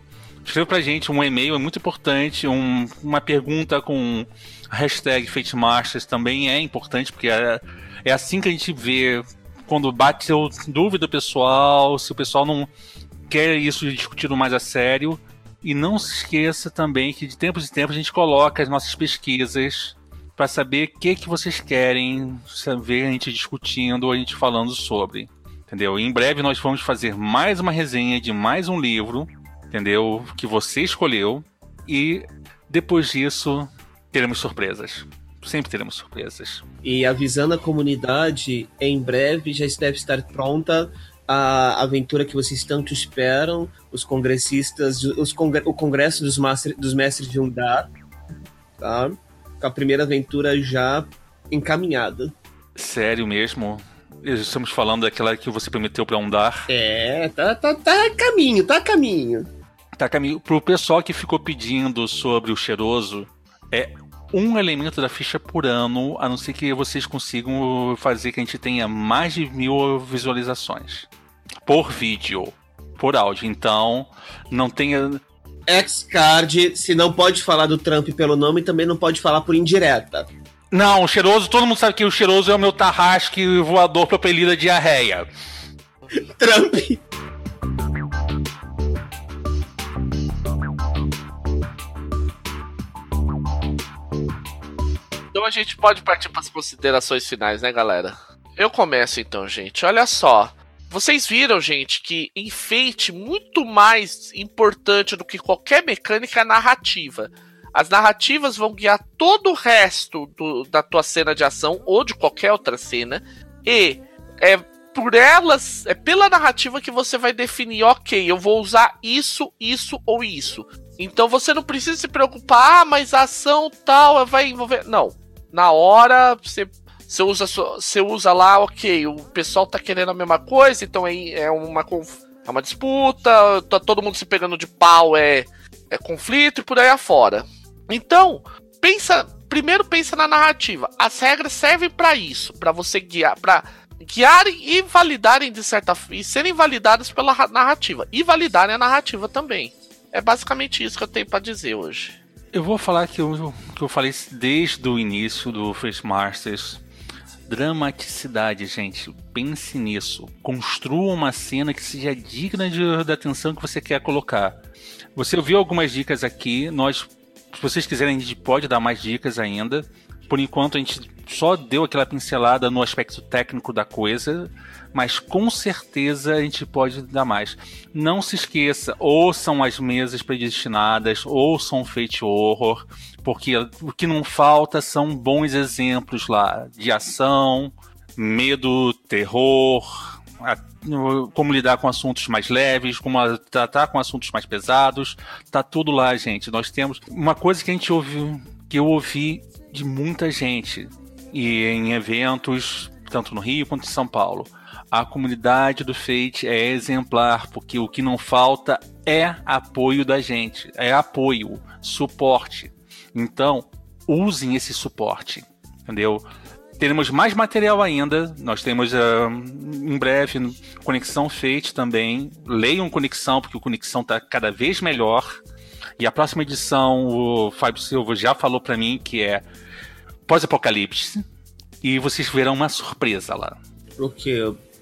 Escreva pra gente um e-mail, é muito importante. Um, uma pergunta com hashtag FateMasters também é importante, porque é, é assim que a gente vê quando bate dúvida pessoal, se o pessoal não quer isso discutido mais a sério. E não se esqueça também que de tempos em tempos a gente coloca as nossas pesquisas para saber o que, que vocês querem ver a gente discutindo a gente falando sobre. Entendeu? em breve nós vamos fazer mais uma resenha de mais um livro, entendeu? Que você escolheu. E depois disso teremos surpresas. Sempre teremos surpresas. E avisando a comunidade, em breve já deve estar pronta a aventura que vocês tanto esperam, os congressistas, os congre o congresso dos, master, dos mestres de Undar, tá? Com a primeira aventura já encaminhada. Sério mesmo? Estamos falando daquela que você prometeu para Undar? É, tá, tá, tá a caminho, tá a caminho. Tá a caminho. Pro pessoal que ficou pedindo sobre o cheiroso, é um elemento da ficha por ano, a não ser que vocês consigam fazer que a gente tenha mais de mil visualizações por vídeo, por áudio. Então, não tenha. X-Card, se não pode falar do Trump pelo nome, também não pode falar por indireta. Não, o cheiroso, todo mundo sabe que o cheiroso é o meu tarrasque voador propelida diarreia. Trump. Então a gente pode partir para as considerações finais, né, galera? Eu começo então, gente. Olha só. Vocês viram, gente, que enfeite muito mais importante do que qualquer mecânica é narrativa. As narrativas vão guiar todo o resto do, da tua cena de ação ou de qualquer outra cena. E é por elas, é pela narrativa que você vai definir, ok, eu vou usar isso, isso ou isso. Então você não precisa se preocupar, ah, mas a ação tal vai envolver. Não. Na hora, você você usa, você usa lá, ok, o pessoal tá querendo a mesma coisa, então é, é, uma, é uma disputa, tá todo mundo se pegando de pau, é, é conflito e por aí afora. Então, pensa, primeiro pensa na narrativa. As regras servem para isso, para você guiar, para guiarem e validarem de certa e serem validadas pela narrativa e validarem a narrativa também. É basicamente isso que eu tenho para dizer hoje. Eu vou falar que eu, que eu falei desde o início do Face Masters dramaticidade, gente. Pense nisso. Construa uma cena que seja digna de, da atenção que você quer colocar. Você ouviu algumas dicas aqui. Nós, se vocês quiserem, a gente pode dar mais dicas ainda. Por enquanto, a gente só deu aquela pincelada no aspecto técnico da coisa, mas com certeza a gente pode dar mais. Não se esqueça, ouçam as mesas predestinadas, ouçam Fate Horror porque o que não falta são bons exemplos lá de ação, medo, terror, como lidar com assuntos mais leves, como tratar com assuntos mais pesados. Tá tudo lá, gente. Nós temos uma coisa que a gente ouviu, que eu ouvi de muita gente e em eventos tanto no Rio quanto em São Paulo. A comunidade do Fate é exemplar, porque o que não falta é apoio da gente, é apoio, suporte. Então, usem esse suporte, entendeu? Teremos mais material ainda. Nós temos uh, em breve Conexão Fate também. Leiam Conexão, porque o Conexão está cada vez melhor. E a próxima edição, o Fábio Silva já falou para mim que é pós-apocalipse. E vocês verão uma surpresa lá. O que?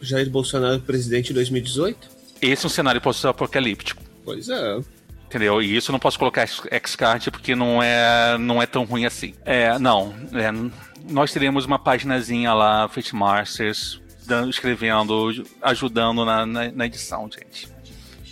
Jair Bolsonaro presidente em 2018? Esse é um cenário pós-apocalíptico. Pois é. Entendeu? E isso eu não posso colocar Xcard porque não é, não é tão ruim assim. É, não. É, nós teremos uma paginazinha lá, Fate Masters, escrevendo, ajudando na, na, na, edição, gente.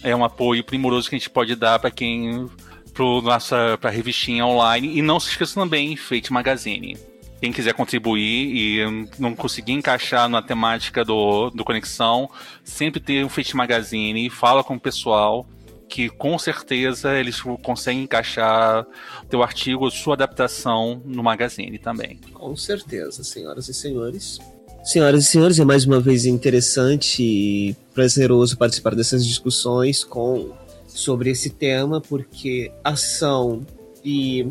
É um apoio primoroso que a gente pode dar para quem. para a revistinha online. E não se esqueça também, Fate Magazine. Quem quiser contribuir e não conseguir encaixar na temática do, do Conexão, sempre tem um Fate Magazine, fala com o pessoal que com certeza eles conseguem encaixar teu artigo, sua adaptação no magazine também. Com certeza, senhoras e senhores. Senhoras e senhores, é mais uma vez interessante e prazeroso participar dessas discussões com sobre esse tema, porque ação e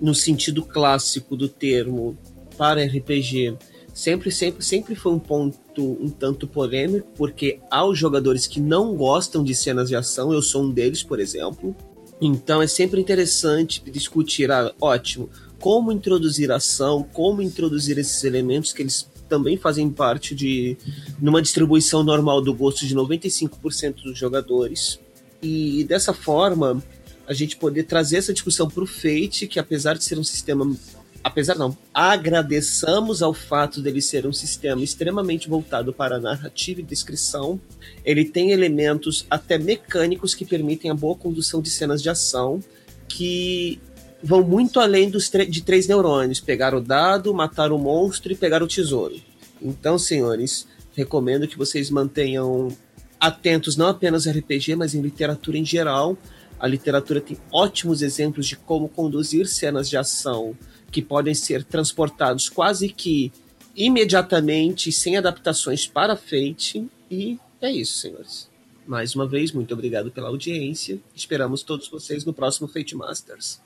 no sentido clássico do termo para RPG sempre, sempre, sempre foi um ponto um tanto polêmico, porque há os jogadores que não gostam de cenas de ação, eu sou um deles, por exemplo. Então é sempre interessante discutir, ah, ótimo, como introduzir ação, como introduzir esses elementos que eles também fazem parte de numa distribuição normal do gosto de 95% dos jogadores. e dessa forma a gente poder trazer essa discussão para o Fate, que apesar de ser um sistema apesar não, agradeçamos ao fato dele ser um sistema extremamente voltado para narrativa e descrição. Ele tem elementos até mecânicos que permitem a boa condução de cenas de ação que vão muito além dos de três neurônios: pegar o dado, matar o monstro e pegar o tesouro. Então, senhores, recomendo que vocês mantenham atentos não apenas ao RPG, mas em literatura em geral. A literatura tem ótimos exemplos de como conduzir cenas de ação que podem ser transportados quase que imediatamente, sem adaptações para Fate. E é isso, senhores. Mais uma vez, muito obrigado pela audiência. Esperamos todos vocês no próximo Fate Masters.